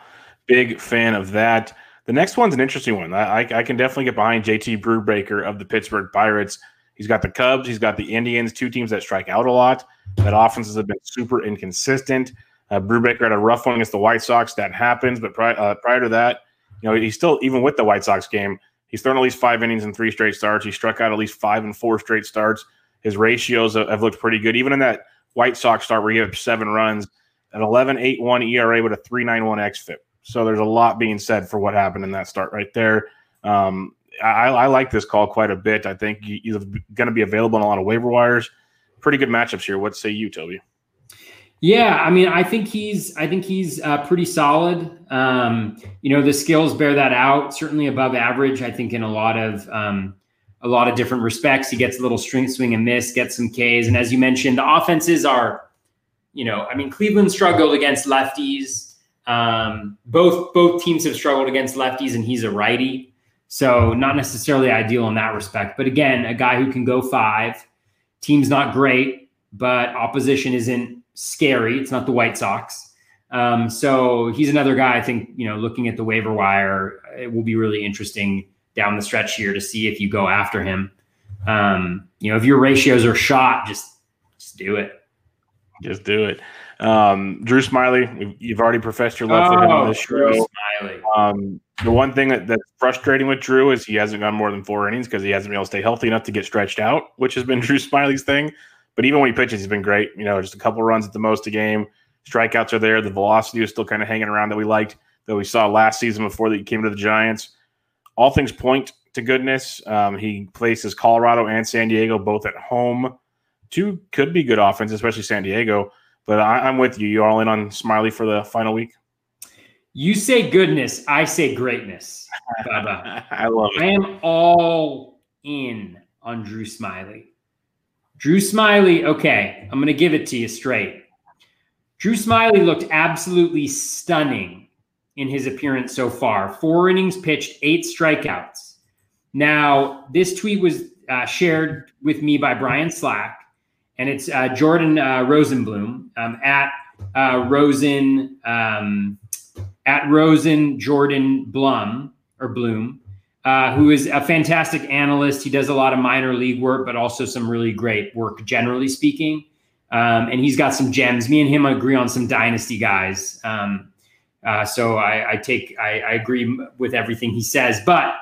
big fan of that. The next one's an interesting one. I, I can definitely get behind JT Brubaker of the Pittsburgh Pirates. He's got the Cubs, he's got the Indians, two teams that strike out a lot. That offenses have been super inconsistent. Uh, Brubaker had a rough one against the White Sox. That happens, but pri- uh, prior to that, you know, he's still even with the White Sox game, he's thrown at least five innings in three straight starts. He struck out at least five and four straight starts. His ratios have looked pretty good, even in that White Sox start where he had seven runs, an 11 8 1 ERA with a 391 XFIP. So there's a lot being said for what happened in that start right there. Um, I, I, like this call quite a bit. I think he's going to be available on a lot of waiver wires. Pretty good matchups here. What say you, Toby? Yeah, I mean, I think he's I think he's uh, pretty solid. Um, you know, the skills bear that out. Certainly above average. I think in a lot of um, a lot of different respects. He gets a little string swing and miss, gets some Ks, and as you mentioned, the offenses are, you know, I mean, Cleveland struggled against lefties. Um, both both teams have struggled against lefties, and he's a righty, so not necessarily ideal in that respect. But again, a guy who can go five. Team's not great, but opposition isn't scary. It's not the White Sox. Um, so he's another guy I think, you know, looking at the waiver wire, it will be really interesting down the stretch here to see if you go after him. Um, you know, if your ratios are shot, just just do it. Just do it. Um, Drew Smyly, you've already professed your love oh, for him on this show. Um, the one thing that, that's frustrating with Drew is he hasn't gone more than four innings because he hasn't been able to stay healthy enough to get stretched out, which has been Drew Smyly's thing. But even when he pitches, he's been great. You know, just a couple runs at the most a game. Strikeouts are there. The velocity is still kind of hanging around that we liked that we saw last season before that he came to the Giants. All things point to goodness. Um, he places Colorado and San Diego both at home. Two could be good offense, especially San Diego. But I, am with you. You all in on Smyly for the final week? You say goodness, I say greatness. I love it. I am all in on Drew Smyly. Drew Smyly, okay, I'm going to give it to you straight. Drew Smyly looked absolutely stunning in his appearance so far. Four innings pitched, eight strikeouts. Now, this tweet was uh, shared with me by Brian Slack, and it's uh, Jordan uh, Rosenblum um, at uh, Rosen um, at Rosen Jordan Blum or Bloom uh, who is a fantastic analyst. He does a lot of minor league work, but also some really great work, generally speaking. Um, and he's got some gems. Me and him agree on some dynasty guys. Um, uh, so I, I take I, I, agree with everything he says. But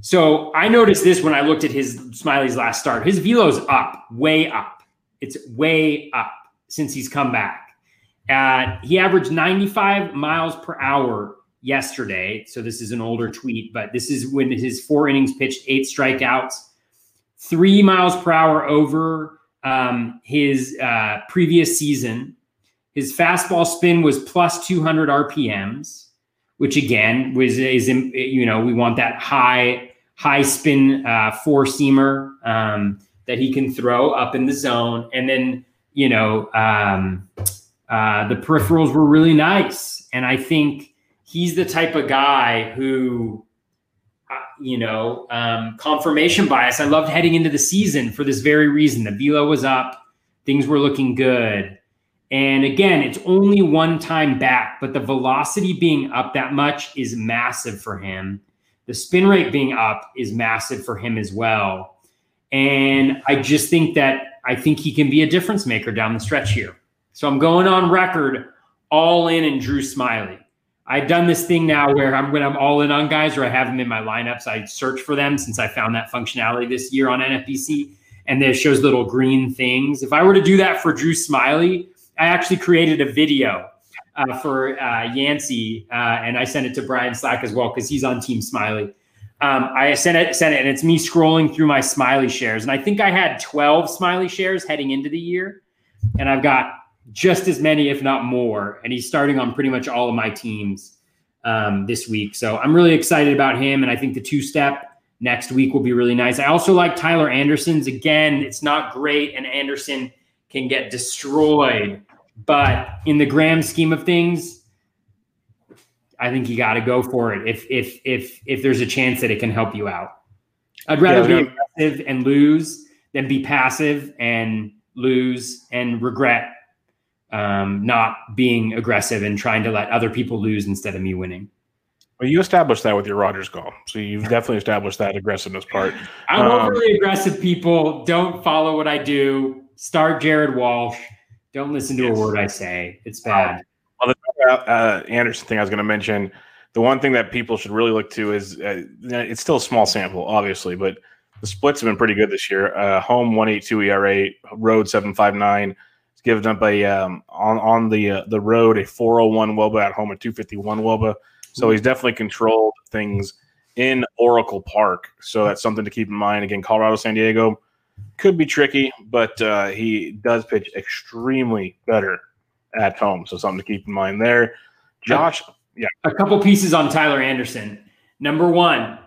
so I noticed this when I looked at his Smyly's last start. His velo's up, way up. It's way up since he's come back. Uh, he averaged 95 miles per hour yesterday. So this is an older tweet, but this is when his four innings pitched eight strikeouts, three miles per hour over um, his uh, previous season. His fastball spin was plus 200 RPMs, which again was is you know we want that high high spin uh, four seamer um, that he can throw up in the zone, and then you know um, uh, the peripherals were really nice, and I think he's the type of guy who, uh, you know, um, confirmation bias. I loved heading into the season for this very reason. The velo was up, things were looking good. And again, it's only one time back, but the velocity being up that much is massive for him. The spin rate being up is massive for him as well. And I just think that I think he can be a difference maker down the stretch here. So I'm going on record all in and Drew Smyly. I've done this thing now where I'm when I'm all in on guys or I have them in my lineups, I search for them since I found that functionality this year on NFBC and there shows little green things. If I were to do that for Drew Smyly, I actually created a video uh, for uh, Yancey uh, and I sent it to Brian Slack as well because he's on Team Smyly. Um, I sent it, sent it, and it's me scrolling through my Smyly shares, and I think I had 12 Smyly shares heading into the year, and I've got just as many, if not more. And he's starting on pretty much all of my teams um, this week, so I'm really excited about him. And I think the two step next week will be really nice. I also like Tyler Anderson's. Again, it's not great, and Anderson can get destroyed, but in the grand scheme of things, I think you got to go for it if if if if there's a chance that it can help you out. I'd rather yeah, be aggressive and lose than be passive and lose and regret um, not being aggressive and trying to let other people lose instead of me winning. Well, you established that with your Rogers call, so you've definitely established that aggressiveness part. I'm um, overly aggressive. People don't follow what I do. Start Jared Walsh. Don't listen to yes. a word I say. It's bad. Well, the uh, Anderson thing I was going to mention, the one thing that people should really look to is uh, it's still a small sample, obviously, but the splits have been pretty good this year. Uh, home 182 ERA, road 759 given up a um, on on the uh, the road a 401 Woba at home a 251 Woba. So he's definitely controlled things in Oracle Park. So that's something to keep in mind. Again, Colorado San Diego could be tricky, but uh, he does pitch extremely better at home. So something to keep in mind there. Josh, yeah. A couple pieces on Tyler Anderson. Number one,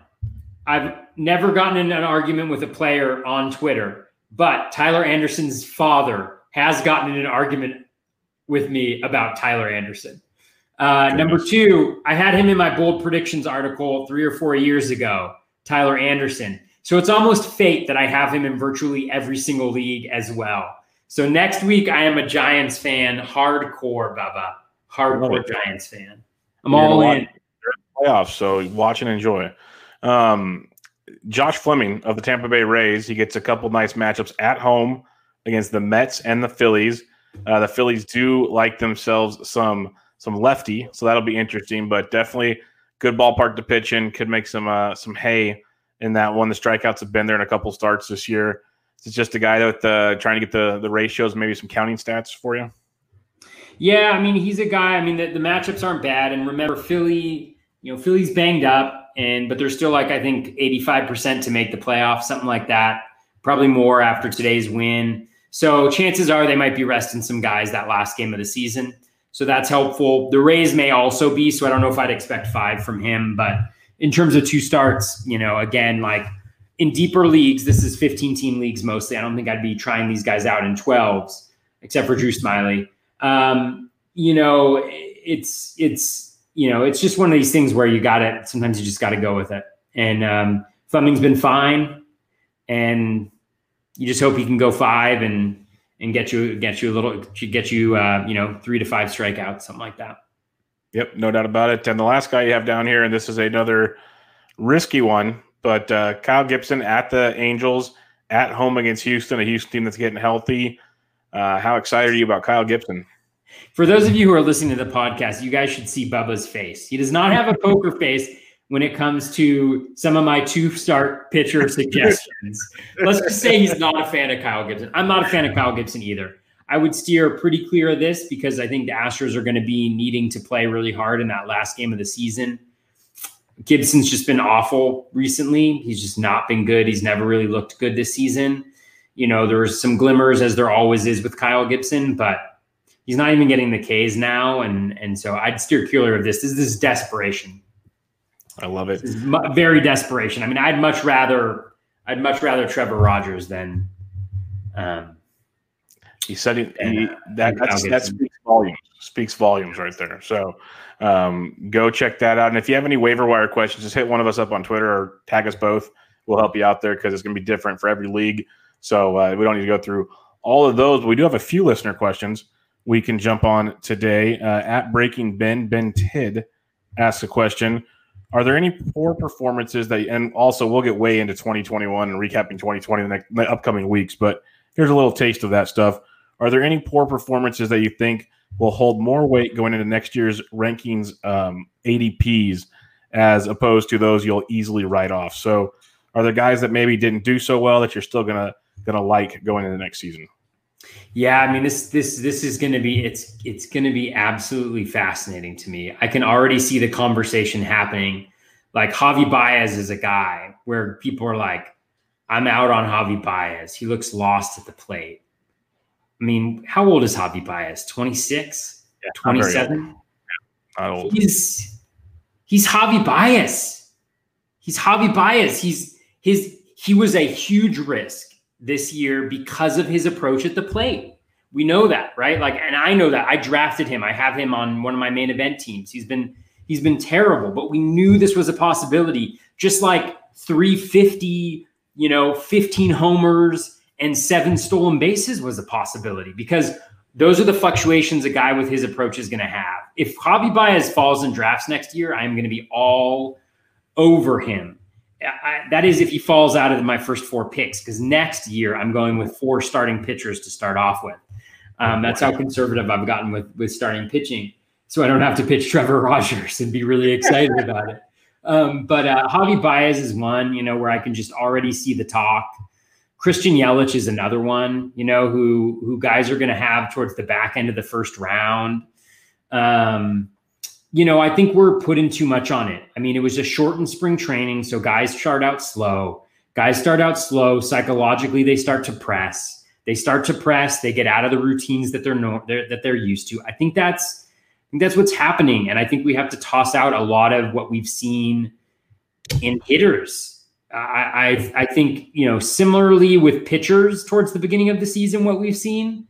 I've never gotten in an argument with a player on Twitter, but Tyler Anderson's father has gotten in an argument with me about Tyler Anderson. Uh, number two, I had him in my bold predictions article three or four years ago, Tyler Anderson. So it's almost fate that I have him in virtually every single league as well. So next week, I am a Giants fan, hardcore, Bubba, hardcore Giants fan. I'm You're all in. Playoffs, so watch and enjoy. Um, Josh Fleming of the Tampa Bay Rays, he gets a couple nice matchups at home against the Mets and the Phillies. Uh, the Phillies do like themselves some some lefty, so that'll be interesting. But definitely good ballpark to pitch in. Could make some uh, some hay in that one. The strikeouts have been there in a couple starts this year. It's just a guy with uh, trying to get the the ratios, maybe some counting stats for you. Yeah, I mean he's a guy. I mean the, the matchups aren't bad, and remember Philly. You know Philly's banged up, and but they're still like I think eighty five percent to make the playoffs, something like that. Probably more after today's win. So chances are they might be resting some guys that last game of the season. So that's helpful. The Rays may also be. So I don't know if I'd expect five from him, but in terms of two starts, you know, again, like in deeper leagues, this is 15 team leagues mostly. I don't think I'd be trying these guys out in 12s, except for Drew Smyly. Um, you know, it's it's you know, it's just one of these things where you got it. Sometimes you just got to go with it. And um, Fleming's been fine, and you just hope he can go five and and get you get you a little get you uh, you know three to five strikeouts, something like that. Yep, no doubt about it. And the last guy you have down here, and this is another risky one, but uh, Kyle Gibson at the Angels at home against Houston, a Houston team that's getting healthy. Uh, how excited are you about Kyle Gibson? For those of you who are listening to the podcast, you guys should see Bubba's face. He does not have a poker face when it comes to some of my two start pitcher suggestions. Let's just say he's not a fan of Kyle Gibson. I'm not a fan of Kyle Gibson either. I would steer pretty clear of this because I think the Astros are going to be needing to play really hard in that last game of the season. Gibson's just been awful recently. He's just not been good. He's never really looked good this season. You know, there's some glimmers as there always is with Kyle Gibson, but he's not even getting the K's now. And and so I'd steer clear of this. This, this is desperation. I love it. very desperation. I mean, I'd much rather I'd much rather Trevor Rogers than um he said he, he uh, that that speaks volumes speaks volumes right there. So um, go check that out. And if you have any waiver wire questions, just hit one of us up on Twitter or tag us both. We'll help you out there because it's going to be different for every league. So uh, we don't need to go through all of those. But we do have a few listener questions we can jump on today. Uh, at Breaking Ben, Ben Tid asks a question. Are there any poor performances that, and also we'll get way into 2021 and recapping 2020 in the, next, the upcoming weeks, but here's a little taste of that stuff. Are there any poor performances that you think will hold more weight going into next year's rankings um, ADPs as opposed to those you'll easily write off? So, are there guys that maybe didn't do so well that you're still gonna gonna like going into the next season? Yeah, I mean this this this is going to be it's it's going to be absolutely fascinating to me. I can already see the conversation happening Like Javi Baez is a guy where people are like, I'm out on Javi Baez. He looks lost at the plate. I mean, how old is Javi Baez? 26? Yeah, 27? Yeah, he's he's Javi Baez. He's Javi Baez. He's his he was a huge risk this year because of his approach at the plate. We know that, right? Like, and I know that. I drafted him. I have him on one of my main event teams. He's been he's been terrible, but we knew this was a possibility. Just like 350, you know, 15 homers and seven stolen bases was a possibility because those are the fluctuations a guy with his approach is going to have. If Javi Baez falls in drafts next year, I'm going to be all over him I, that is if he falls out of my first four picks because next year I'm going with four starting pitchers to start off with. Um, that's how conservative I've gotten with with starting pitching, so I don't have to pitch Trevor Rogers and be really excited about it. Um, but uh, Javi Baez is one, you know, where I can just already see the talk. Christian Yelich is another one, you know, who who guys are going to have towards the back end of the first round. Um, you know, I think we're putting too much on it. I mean, it was a shortened spring training, so guys start out slow. Guys start out slow. Psychologically, they start to press. They start to press. They get out of the routines that they're, no, they're that they're used to. I think that's I think that's what's happening, and I think we have to toss out a lot of what we've seen in hitters. I, I, I think you know similarly with pitchers towards the beginning of the season, what we've seen.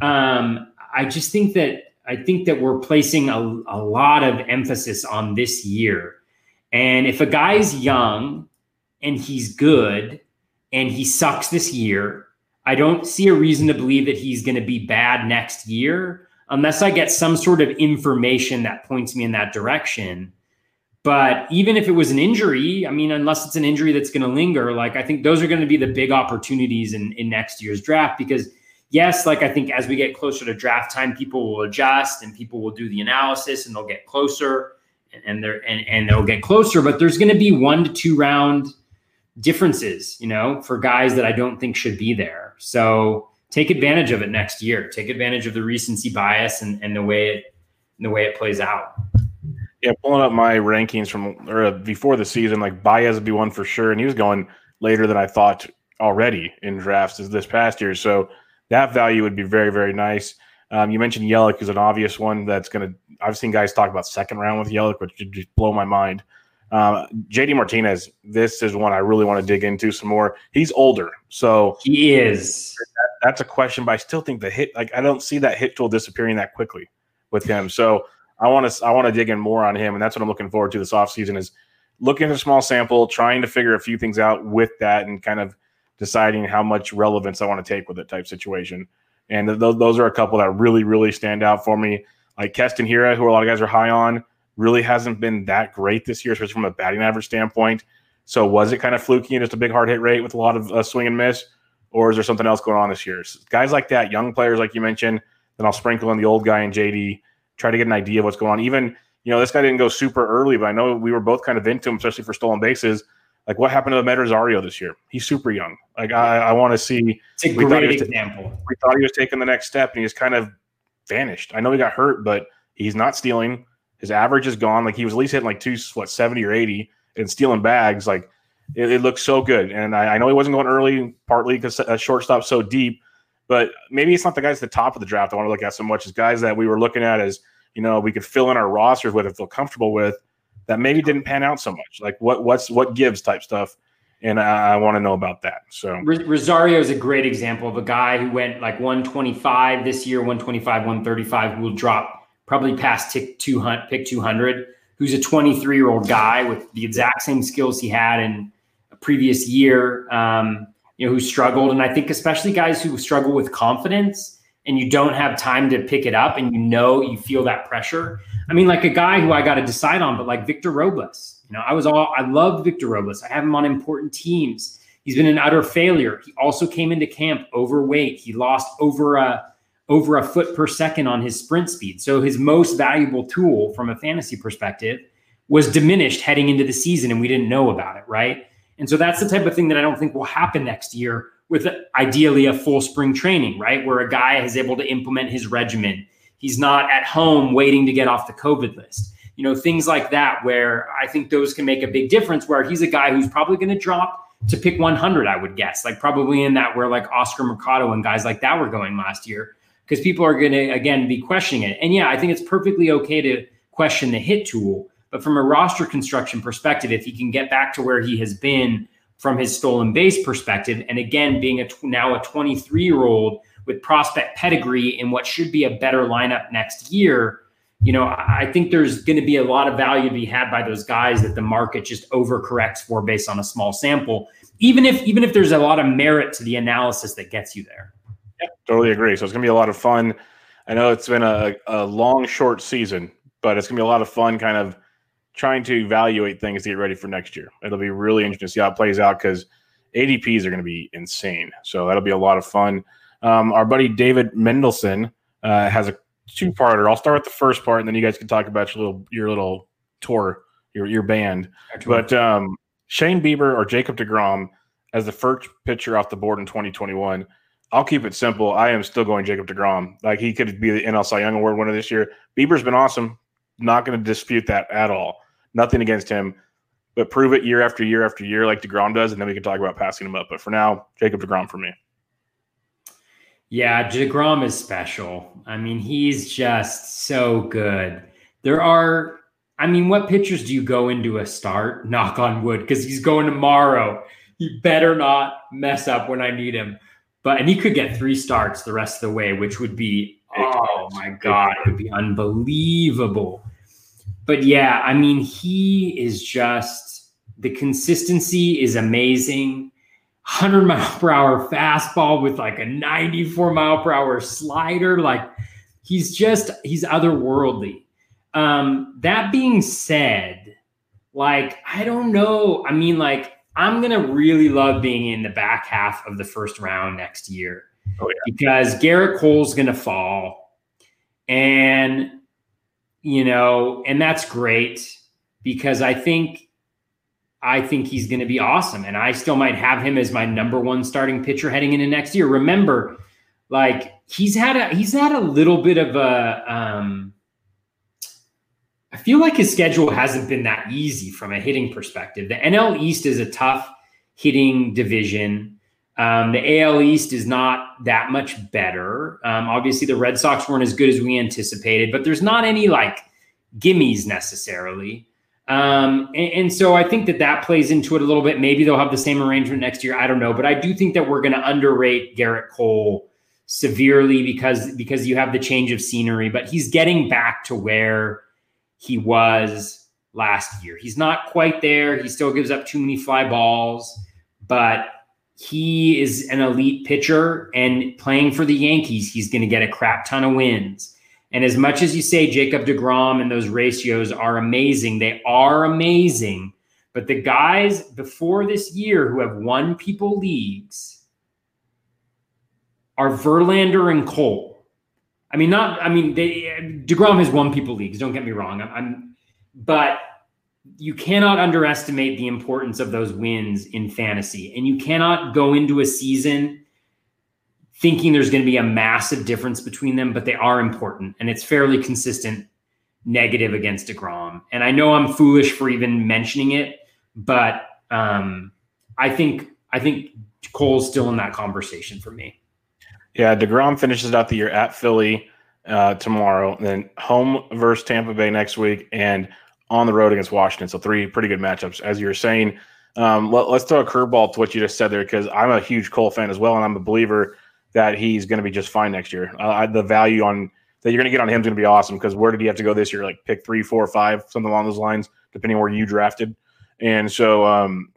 Um, I just think that I think that we're placing a, a lot of emphasis on this year. And if a guy's young and he's good and he sucks this year, I don't see a reason to believe that he's going to be bad next year unless I get some sort of information that points me in that direction. But even if it was an injury, I mean, unless it's an injury that's going to linger, like I think those are going to be the big opportunities in, in next year's draft because yes, like I think as we get closer to draft time, people will adjust and people will do the analysis and they'll get closer and they're and, and they'll get closer, but there's going to be one to two round differences, you know, for guys that I don't think should be there. So take advantage of it next year. Take advantage of the recency bias and, and the way it and the way it plays out. Yeah, pulling up my rankings from or before the season, like Baez would be one for sure, and he was going later than I thought already in drafts this past year. So that value would be very, very nice. Um, you mentioned Yelich is an obvious one that's going to. I've seen guys talk about second round with Yelich, which just blow my mind. Uh, JD Martinez, this is one I really want to dig into some more. He's older, so he is. That, that's a question, but I still think the hit. Like I don't see that hit tool disappearing that quickly with him. So I want to. I want to dig in more on him, and that's what I'm looking forward to this offseason is looking at a small sample, trying to figure a few things out with that, and kind of deciding how much relevance I want to take with it type situation. And th- those are a couple that really, really stand out for me. Like Keston Hiura, who a lot of guys are high on, really hasn't been that great this year, especially from a batting average standpoint. So was it kind of fluky and just a big hard hit rate with a lot of uh, swing and miss? Or is there something else going on this year? So guys like that, young players like you mentioned, then I'll sprinkle in the old guy and JD, try to get an idea of what's going on. Even, you know, this guy didn't go super early, but I know we were both kind of into him, especially for stolen bases. Like what happened to Amed Rosario this year? He's super young. Like I, I want to see. It's a great example. we thought he was taking the next step, and he's kind of vanished. I know he got hurt, but he's not stealing. His average is gone. Like he was at least hitting like two, what, seventy or eighty, and stealing bags. Like it, it looks so good. And I, I, know he wasn't going early, partly because a shortstop so deep. But maybe it's not the guys at the top of the draft I want to look at so much as guys that we were looking at as you know we could fill in our rosters with and feel comfortable with that maybe didn't pan out so much. Like what what's what gives type stuff. And I, I want to know about that. So Rosario is a great example of a guy who went like 125 this year, 125, 135, who will drop probably past tick 200, pick 200, who's a 23 year old guy with the exact same skills he had in a previous year, um, you know, who struggled. And I think especially guys who struggle with confidence and you don't have time to pick it up and you know you feel that pressure. I mean, like a guy who I got to decide on, but like Victor Robles, you know, I was all I love Victor Robles. I have him on important teams. He's been an utter failure. He also came into camp overweight. He lost over a over a foot per second on his sprint speed. So his most valuable tool from a fantasy perspective was diminished heading into the season, and we didn't know about it, right? And so that's the type of thing that I don't think will happen next year with ideally a full spring training, right? Where a guy is able to implement his regimen. He's not at home waiting to get off the COVID list. you know, things like that, where I think those can make a big difference. Where he's a guy who's probably going to drop to pick 100, I would guess, like probably in that where like Oscar Mercado and guys like that were going last year, because people are going to, again, be questioning it. And yeah, I think it's perfectly okay to question the hit tool. But from a roster construction perspective, if he can get back to where he has been from his stolen base perspective, and again, being a now a 23 year old with prospect pedigree in what should be a better lineup next year, you know, I think there's going to be a lot of value to be had by those guys that the market just overcorrects for based on a small sample. Even if even if there's a lot of merit to the analysis that gets you there. Yeah, totally agree. So it's going to be a lot of fun. I know it's been a, a long, short season, but it's going to be a lot of fun, kind of trying to evaluate things to get ready for next year. It'll be really interesting to see how it plays out because ADPs are going to be insane. So that'll be a lot of fun. Um, our buddy David Mendelson uh, has a two-parter. I'll start with the first part, and then you guys can talk about your little your little tour, your your band. But um, Shane Bieber or Jacob Degrom as the first pitcher off the board in 2021. I'll keep it simple. I am still going Jacob Degrom. Like he could be the NL Cy Young Award winner this year. Bieber's been awesome. Not going to dispute that at all. Nothing against him, but prove it year after year after year like Degrom does, and then we can talk about passing him up. But for now, Jacob Degrom for me. Yeah, Degrom is special. I mean, he's just so good. There are, I mean, what pitchers do you go into a start? Knock on wood, because he's going tomorrow. He better not mess up when I need him. But and he could get three starts the rest of the way, which would be oh my god, it would be unbelievable. But yeah, I mean, he is just the consistency is amazing. 100 mile per hour fastball with like a 94 mile per hour slider. Like he's just, he's otherworldly. Um, that being said, like, I don't know. I mean, like, I'm going to really love being in the back half of the first round next year oh, yeah. because Gerrit Cole's going to fall. And, you know, and that's great because I think I think he's going to be awesome. And I still might have him as my number one starting pitcher heading into next year. Remember, like he's had a he's had a little bit of a um I feel like his schedule hasn't been that easy from a hitting perspective. The NL East is a tough hitting division. Um, the AL East is not that much better. Um, obviously, the Red Sox weren't as good as we anticipated, but there's not any like gimmies necessarily. Um, and, and, so I think that that plays into it a little bit. Maybe they'll have the same arrangement next year. I don't know, but I do think that we're going to underrate Gerrit Cole severely because because you have the change of scenery. But he's getting back to where he was last year. He's not quite there. He still gives up too many fly balls, but he is an elite pitcher. And playing for the Yankees, he's going to get a crap ton of wins. And as much as you say Jacob DeGrom and those ratios are amazing, they are amazing. But the guys before this year who have won people leagues are Verlander and Cole. I mean, not. I mean, they, Degrom has won people leagues. Don't get me wrong. I'm, I'm, but you cannot underestimate the importance of those wins in fantasy, and you cannot go into a season thinking there's going to be a massive difference between them, but they are important and it's fairly consistent negative against DeGrom. And I know I'm foolish for even mentioning it, but um, I think I think Cole's still in that conversation for me. Yeah, DeGrom finishes out the year at Philly uh, tomorrow, then home versus Tampa Bay next week, and on the road against Washington. So three pretty good matchups, as you were saying. Um, let, us throw a curveball to what you just said there, because I'm a huge Cole fan as well, and I'm a believer that he's going to be just fine next year. Uh, the value on that you're going to get on him is going to be awesome because where did he have to go this year? Like pick three, four, five, something along those lines, depending where you drafted. And so um,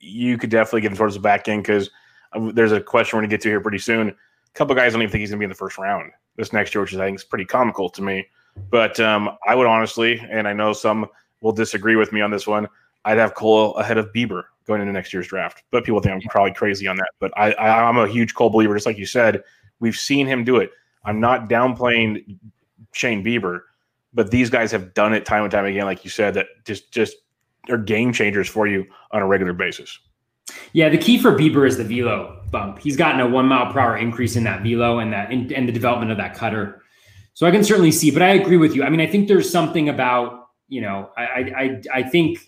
you could definitely get him towards the back end because uh, there's a question we're going to get to here pretty soon. A couple guys don't even think he's going to be in the first round this next year, which is I think is pretty comical to me. But um, I would honestly, and I know some will disagree with me on this one, I'd have Cole ahead of Bieber going into next year's draft. But people think I'm probably crazy on that. But I, I am a huge Cole believer, just like you said. We've seen him do it. I'm not downplaying Shane Bieber, but these guys have done it time and time again, like you said, that just just are game changers for you on a regular basis. Yeah, the key for Bieber is the velo bump. He's gotten a one mile per hour increase in that velo and that and the development of that cutter. So I can certainly see, but I agree with you. I mean, I think there's something about you know, I, I, I think,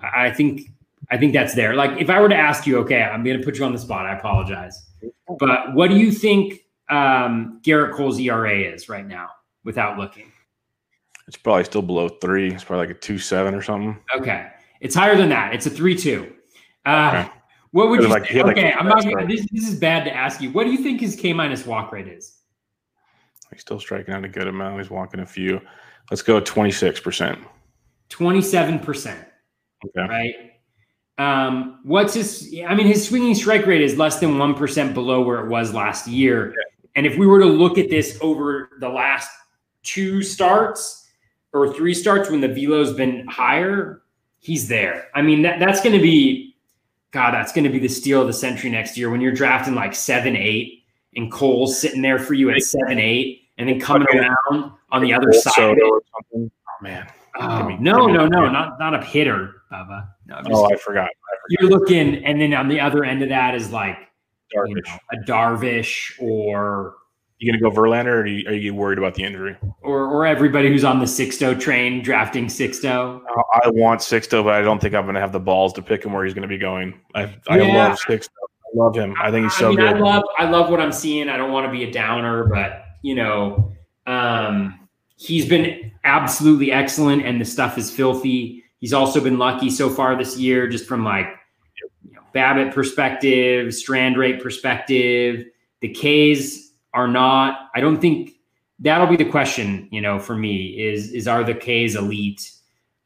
I think, I think that's there. Like, if I were to ask you, okay, I'm going to put you on the spot. I apologize, but what do you think um, Gerrit Cole's ERA is right now without looking? It's probably still below three. It's probably like a two seven or something. Okay, it's higher than that. It's a three two. Uh, okay. What would you? Like, say? Okay, like I'm not. This, this is bad to ask you. What do you think his K minus walk rate is? He's still striking out a good amount. He's walking a few. Let's go 26%. 27%. Okay. Right. Um, what's his I mean, his swinging strike rate is less than 1% below where it was last year. Yeah. And if we were to look at this over the last two starts or three starts when the velo's been higher, he's there. I mean, that, that's going to be, God, that's going to be the steal of the century next year when you're drafting like seven, eight, and Cole's sitting there for you at seven, eight, and then coming around on the other side. Oh man. Oh, no, no, no, not not a hitter, Bubba. No, oh, I forgot. I forgot. You're looking, and then on the other end of that is like Darvish. You know, a Darvish or you gonna go Verlander, or are you, are you, worried about the injury? Or or everybody who's on the Sixto train drafting Sixto? Uh, I want Sixto, but I don't think I'm gonna have the balls to pick him where he's gonna be going. I I yeah. love Sixto. Love him. I think he's so I mean, good. I love I love what I'm seeing. I don't want to be a downer, but you know, um, he's been absolutely excellent, and the stuff is filthy. He's also been lucky so far this year, just from like you know, BABIP perspective, strand rate perspective. The K's are not. I don't think that'll be the question. You know, for me is is are the K's elite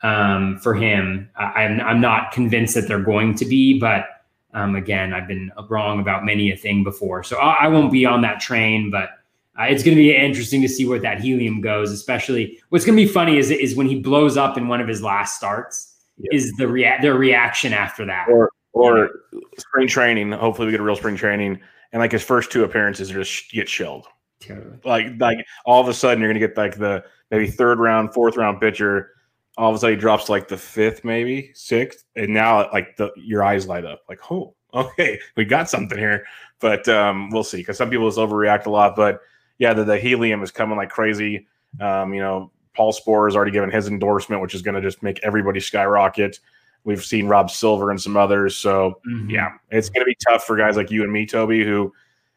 um, for him? I, I'm I'm not convinced that they're going to be, but um, again, I've been wrong about many a thing before, so I, I won't be on that train. But uh, it's going to be interesting to see where that helium goes. Especially, what's going to be funny is is when he blows up in one of his last starts. Is the rea- their reaction after that? Or or spring training. Hopefully, we get a real spring training, and like his first two appearances just get shelled. Totally. Like like all of a sudden, you're going to get like the maybe third round, fourth round pitcher. All of a sudden, he drops like the fifth, maybe sixth, and now like the your eyes light up. Like, oh, okay, we got something here. But um, we'll see because some people just overreact a lot. But yeah, the, the helium is coming like crazy. Um, you know, Paul Sporer has already given his endorsement, which is going to just make everybody skyrocket. We've seen Rob Silver and some others. So, mm-hmm. yeah, it's going to be tough for guys like you and me, Toby, who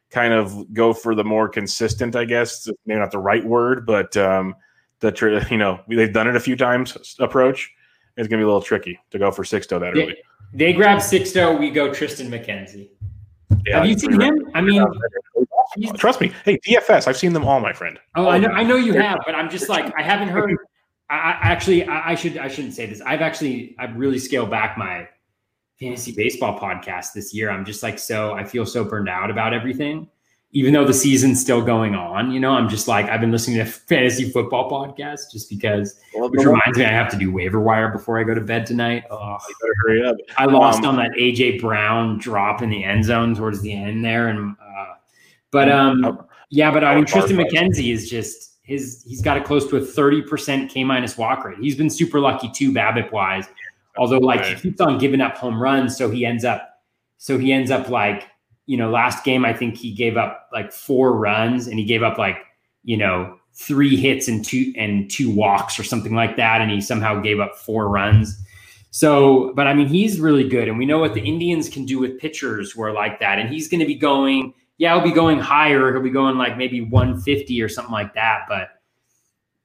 kind of go for the more consistent, I guess, maybe not the right word, but um, the, you know, they've done it a few times approach. It's going to be a little tricky to go for Sixto that they, early. They grab Sixto, we go Triston McKenzie. Yeah, Have you seen him? I mean, trust me. Hey, DFS, I've seen them all, my friend. Oh, I know, I know you have, but I'm just like I haven't heard. I, I actually, I, I, should, I shouldn't say this. I've actually, I've really scaled back my fantasy baseball podcast this year. I'm just like so. I feel so burned out about everything even though the season's still going on, you know, I'm just like I've been listening to fantasy football podcasts just because, which reminds me I have to do waiver wire before I go to bed tonight. Oh, you better hurry up. I lost um, on that AJ Brown drop in the end zone towards the end there, and uh, but um, yeah, but I mean Triston McKenzie is just his. He's got a close to a 30 percent K minus walk rate. He's been super lucky too, BABIP wise. Although like he keeps on giving up home runs, so he ends up, so he ends up like you know, last game, I think he gave up like four runs and he gave up like, you know, three hits and two and two walks or something like that. And he somehow gave up four runs. So, but I mean, he's really good. And we know what the Indians can do with pitchers who are like that. And he's going to be going, yeah, he'll be going higher. He'll be going like maybe 150 or something like that. But,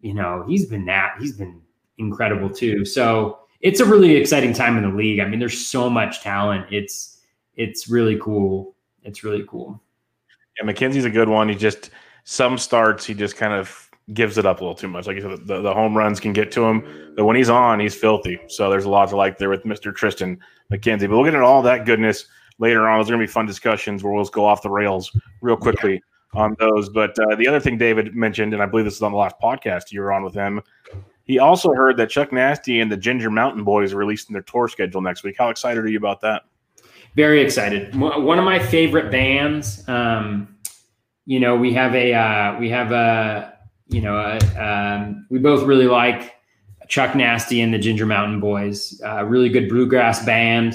you know, he's been that, he's been incredible too. So it's a really exciting time in the league. I mean, there's so much talent. It's, it's really cool it's really cool. Yeah, McKenzie's a good one. He just some starts he just kind of gives it up a little too much. Like you said, the, the home runs can get to him, but when he's on, he's filthy. So there's a lot to like there with Mr. Triston McKenzie. But we'll get into all that goodness later on. There's going to be fun discussions where we'll go off the rails real quickly yeah. on those. But uh, the other thing David mentioned, and I believe this is on the last podcast you were on with him, he also heard that Chuck Nasty and the Ginger Mountain Boys are releasing their tour schedule next week. How excited are you about that? Very excited. One of my favorite bands. Um, you know, we have a uh, we have a you know a, um, we both really like Chuck Nasty and the Ginger Mountain Boys. A uh, really good bluegrass band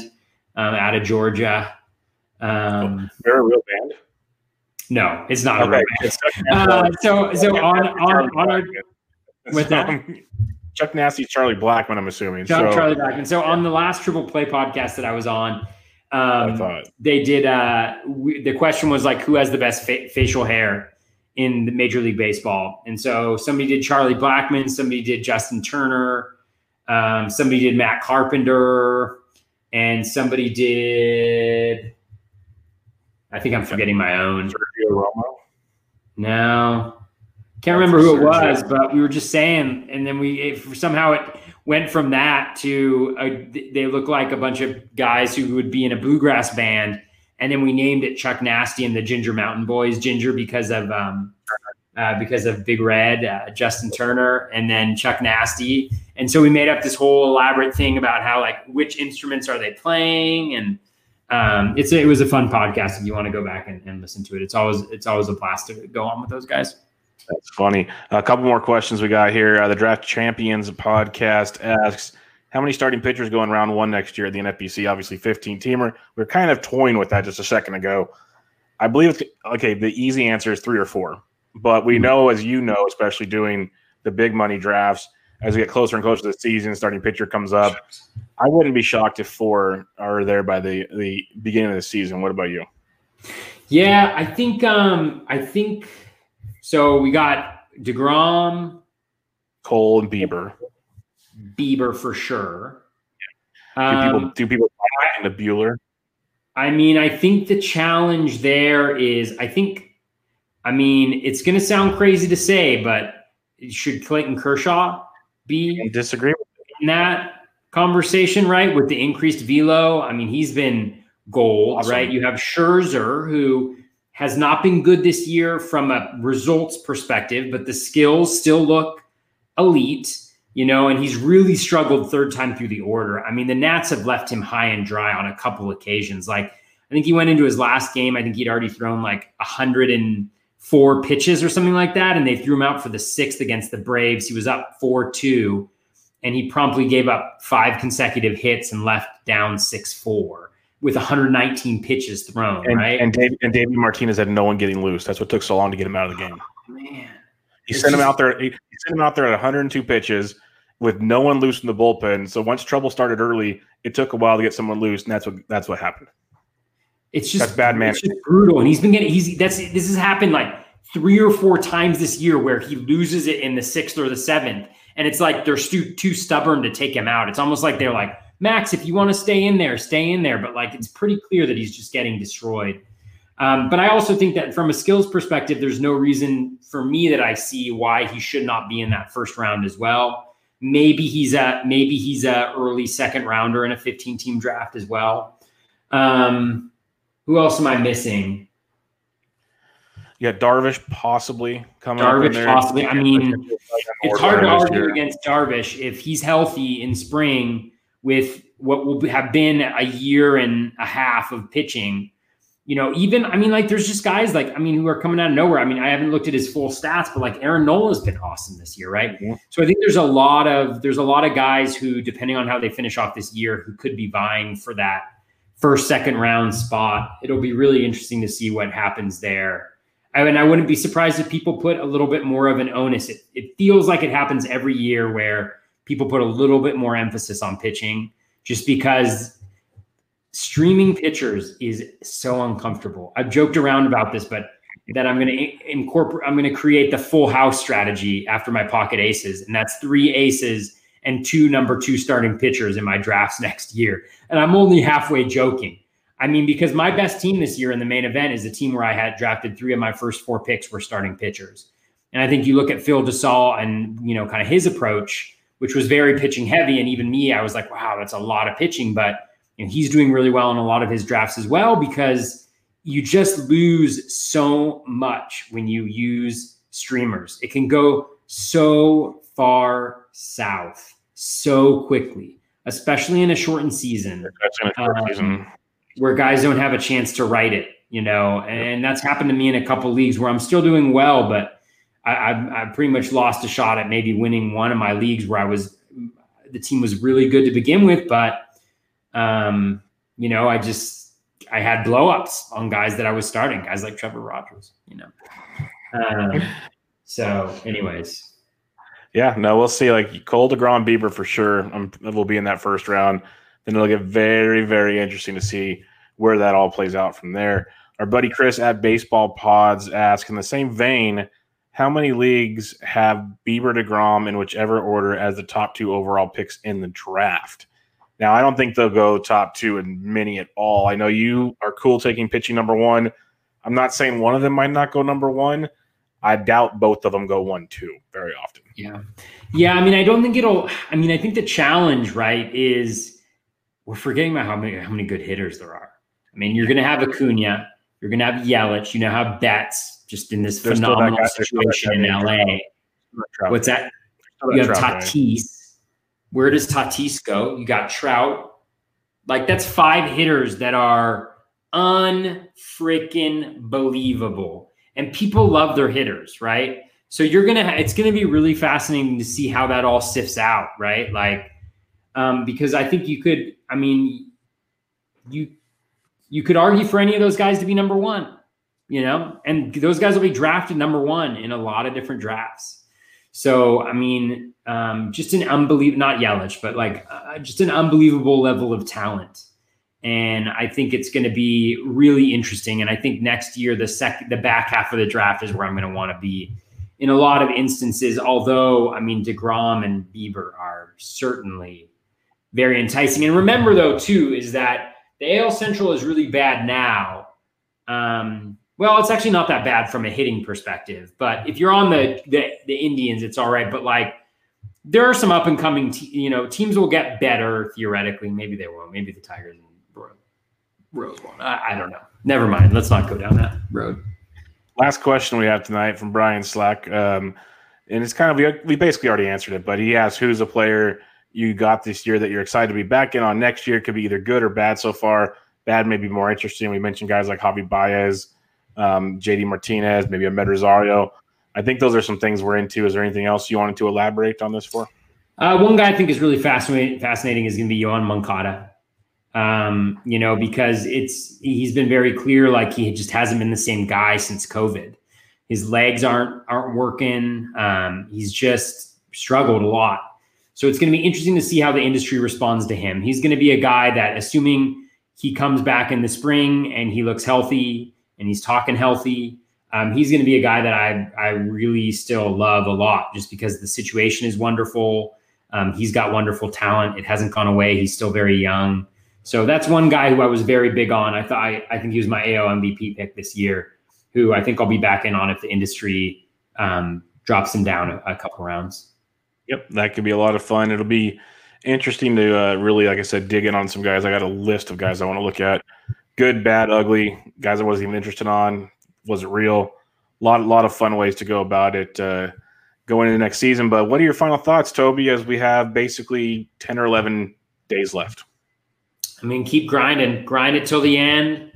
um, out of Georgia. Um, They're a real band. No, it's not okay. a real band. Uh, so so on on on our with that. Chuck Nasty, Charlie Blackmon, I'm assuming. Chuck, so, Charlie Blackmon. So on the last Triple Play podcast that I was on, um, they did. Uh, we, the question was like, who has the best fa- facial hair in the Major League Baseball? And so somebody did Charlie Blackmon, somebody did Justin Turner, um, somebody did Matt Carpenter, and somebody did. I think I'm forgetting my own. Sergio Romo. No, can't remember who it was, but we were just saying, and then we it, somehow it went from that to a, they look like a bunch of guys who would be in a bluegrass band, and then we named it Chuck Nasty and the Ginger Mountain Boys. Ginger because of um, uh, because of Big Red, uh, Justin Turner, and then Chuck Nasty, and so we made up this whole elaborate thing about how like which instruments are they playing and. Um, it's it was a fun podcast if you want to go back and, and listen to it. It's always it's always a blast to go on with those guys. That's funny. A couple more questions we got here. Uh, the Draft Champions podcast asks, how many starting pitchers go in round one next year at the NFBC? Obviously, 15 teamer. We are kind of toying with that just a second ago. I believe it's okay. The easy answer is three or four, but we hmm. know, as you know, especially doing the big money drafts, as we get closer and closer to the season, starting pitcher comes up. I wouldn't be shocked if four are there by the the beginning of the season. What about you? Yeah, I think um, I think so we got DeGrom, Cole, and Bieber. Bieber for sure. Do people um, do people find the Buehler? I mean, I think the challenge there is I think I mean, it's going to sound crazy to say, but should Clayton Kershaw be I disagree in that conversation, right? With the increased velo, I mean, he's been gold, awesome. right? You have Scherzer, who has not been good this year from a results perspective, but the skills still look elite, you know, and he's really struggled third time through the order. I mean, the Nats have left him high and dry on a couple occasions. Like, I think he went into his last game, I think he'd already thrown like 104 pitches or something like that. And they threw him out for the sixth against the Braves. He was up 4 2, and he promptly gave up five consecutive hits and left down 6 4 with 119 pitches thrown, and, right? And Dave, and David Martinez had no one getting loose. That's what took so long to get him out of the oh, game. Oh, man, he sent just, him out there. He, he sent him out there at 102 pitches with no one loose in the bullpen. So once trouble started early, it took a while to get someone loose, and that's what that's what happened. It's just that's bad man. It's just brutal, and he's been getting. He's that's this has happened like three or four times this year where he loses it in the sixth or the seventh, and it's like they're too too stubborn to take him out. It's almost like they're like Max, if you want to stay in there, stay in there. But like, it's pretty clear that he's just getting destroyed. Um, but I also think that from a skills perspective, there's no reason for me that I see why he should not be in that first round as well. Maybe he's a maybe he's a early second rounder in a 15 team draft as well. Um, who else am I missing? Yeah, Darvish possibly coming. Darvish possibly. I mean, it's hard to argue against Darvish if he's healthy in spring with what will have been a year and a half of pitching. You know, even I mean, like there's just guys like I mean who are coming out of nowhere. I mean, I haven't looked at his full stats, but like Aaron Nola has been awesome this year, right? Mm-hmm. So I think there's a lot of there's a lot of guys who, depending on how they finish off this year, who could be vying for that first, second round spot. It'll be really interesting to see what happens there. I mean, I wouldn't be surprised if people put a little bit more of an onus. It, it feels like it happens every year where people put a little bit more emphasis on pitching just because streaming pitchers is so uncomfortable. I've joked around about this, but that I'm going to incorporate, I'm going to create the full house strategy after my pocket aces. And that's three aces and two number two starting pitchers in my drafts next year. And I'm only halfway joking. I mean, because my best team this year in the main event is a team where I had drafted three of my first four picks were starting pitchers. And I think you look at Phil Dussault and, you know, kind of his approach which was very pitching heavy. And even me, I was like, wow, that's a lot of pitching. But you know, he's doing really well in a lot of his drafts as well because you just lose so much when you use streamers. It can go so far south so quickly, especially in a shortened season, um, season. where guys don't have a chance to write it, you know. And that's happened to me in a couple leagues where I'm still doing well, but I, I, pretty much lost a shot at maybe winning one of my leagues where I was the team was really good to begin with, but um, you know, I just I had blowups on guys that I was starting, guys like Trevor Rogers, you know. Um, so, anyways. Yeah, no, we'll see. Like Cole DeGrom, Bieber for sure. I'm Um, will be in that first round. Then it'll get very, very interesting to see where that all plays out from there. Our buddy Chris at Baseball Pods asks, in the same vein, how many leagues have Bieber DeGrom in whichever order as the top two overall picks in the draft? Now, I don't think they'll go top two in many at all. I know you are cool taking pitching number one. I'm not saying one of them might not go number one. I doubt both of them go one, two very often. Yeah. Yeah. I mean, I don't think it'll, I mean, I think the challenge, right, is we're forgetting about how many, how many good hitters there are. I mean, you're going to have Acuna, you're going to have Yelich, you know, have Betts just in this There's phenomenal situation in LA. What's that? You have Tatis. Where does Tatis go? You got Trout. Like that's five hitters that are unfreaking believable. And people love their hitters, right? So you're gonna it's gonna be really fascinating to see how that all sifts out, right? Like um, because I think you could, I mean, you you could argue for any of those guys to be number one, you know, and those guys will be drafted number one in a lot of different drafts. So, I mean, um, just an unbelievable, not Yelich, but like uh, just an unbelievable level of talent. And I think it's going to be really interesting. And I think next year, the second, the back half of the draft is where I'm going to want to be in a lot of instances. Although, I mean, DeGrom and Bieber are certainly very enticing. And remember, though, too, is that the AL Central is really bad now. Um, well, it's actually not that bad from a hitting perspective. But if you're on the the, the Indians, it's all right. But like there are some up and coming, te- you know, teams will get better theoretically. Maybe they will. Maybe the Tigers and Rose won't. I, I, don't know. Never mind. Let's not go down that road. Last question we have tonight from Brian Slack, um, and it's kind of we, basically already answered it, but he asked who's a player you got this year that you're excited to be back in on next year. Could be either good or bad so far. Bad may be more interesting. We mentioned guys like Javi Baez um, JD Martinez, maybe Amed Rosario. I think those are some things we're into. Is there anything else you wanted to elaborate on this for? Uh, one guy I think is really fascinating. Fascinating is going to be Yoan Moncada. Um, you know, because it's he's been very clear, like he just hasn't been the same guy since COVID. His legs aren't aren't working. Um, he's just struggled a lot. So it's going to be interesting to see how the industry responds to him. He's going to be a guy that, assuming he comes back in the spring and he looks healthy, and he's talking healthy. Um, he's going to be a guy that I I really still love a lot, just because the situation is wonderful. Um, he's got wonderful talent. It hasn't gone away. He's still very young. So that's one guy who I was very big on. I thought I, I think he was my AL MVP pick this year, who I think I'll be back in on if the industry um, drops him down a, a, couple rounds. Yep, that could be a lot of fun. It'll be interesting to uh, really, like I said, dig in on some guys. I got a list of guys I want to look at good, bad, ugly. Guys I wasn't even interested on. Was it real? A lot, lot of fun ways to go about it uh, going into next season. But what are your final thoughts, Toby? As we have basically ten or eleven days left. I mean, keep grinding, grind it till the end.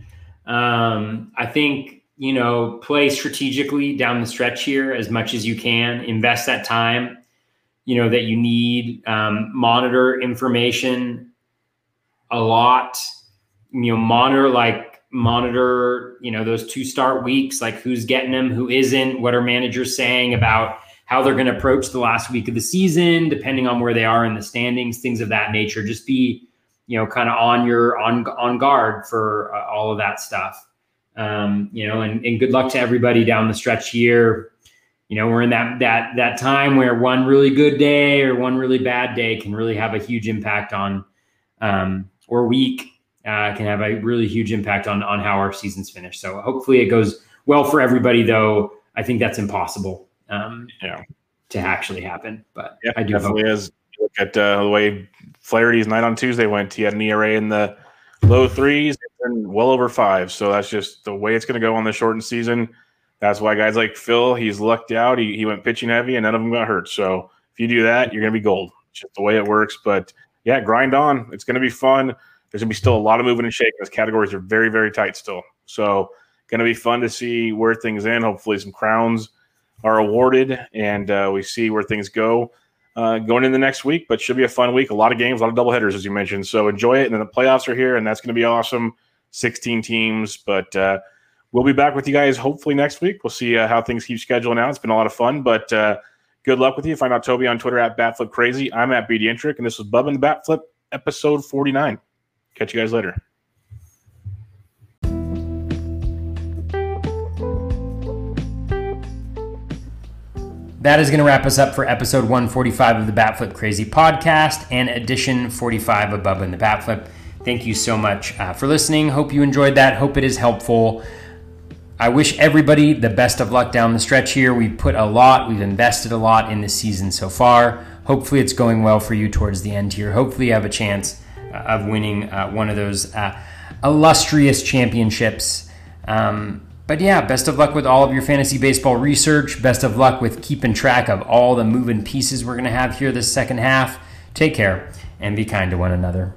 Um, I think you know, play strategically down the stretch here as much as you can. Invest that time, you know, that you need. Um, monitor information a lot you know monitor like monitor you know those two start weeks like who's getting them who isn't what are managers saying about how they're going to approach the last week of the season depending on where they are in the standings things of that nature. Just be you know kind of on your on on guard for uh, all of that stuff. Um, you know and, and good luck to everybody down the stretch here. You know we're in that that that time where one really good day or one really bad day can really have a huge impact on um, or week uh, can have a really huge impact on on how our season's finished. So hopefully it goes well for everybody. Though I think that's impossible. Um, yeah. To actually happen, but yeah, I do definitely hope. is. Look at uh, the way Flaherty's night on Tuesday went. He had an ERA in the low threes and well over five. So that's just the way it's going to go on the shortened season. That's why guys like Phil, he's lucked out. He, he went pitching heavy and none of them got hurt. So if you do that, you're going to be gold. It's just the way it works. But yeah, grind on. It's going to be fun there's going to be still a lot of moving and shaking. Those categories are very, very tight still. So, going to be fun to see where things end. Hopefully, some crowns are awarded and uh, we see where things go uh, going in the next week. But should be a fun week. A lot of games, a lot of double headers, as you mentioned. So, enjoy it. And then the playoffs are here, and that's going to be awesome. 16 teams. But uh, we'll be back with you guys hopefully next week. We'll see uh, how things keep scheduling out. It's been a lot of fun, but uh, Good luck with you. Find out Toby on Twitter at Batflip Crazy. I'm at BD Intric, and this was Bub and the Batflip episode 49. Catch you guys later. That is going to wrap us up for episode 145 of the Batflip Crazy podcast and edition 45 of Bubba and the Batflip. Thank you so much uh, for listening. Hope you enjoyed that. Hope it is helpful. I wish everybody the best of luck down the stretch here. We've put a lot, we've invested a lot in this season so far. Hopefully, it's going well for you towards the end here. Hopefully, you have a chance of winning uh, one of those uh, illustrious championships. Um, but yeah, best of luck with all of your fantasy baseball research. Best of luck with keeping track of all the moving pieces we're going to have here this second half. Take care and be kind to one another.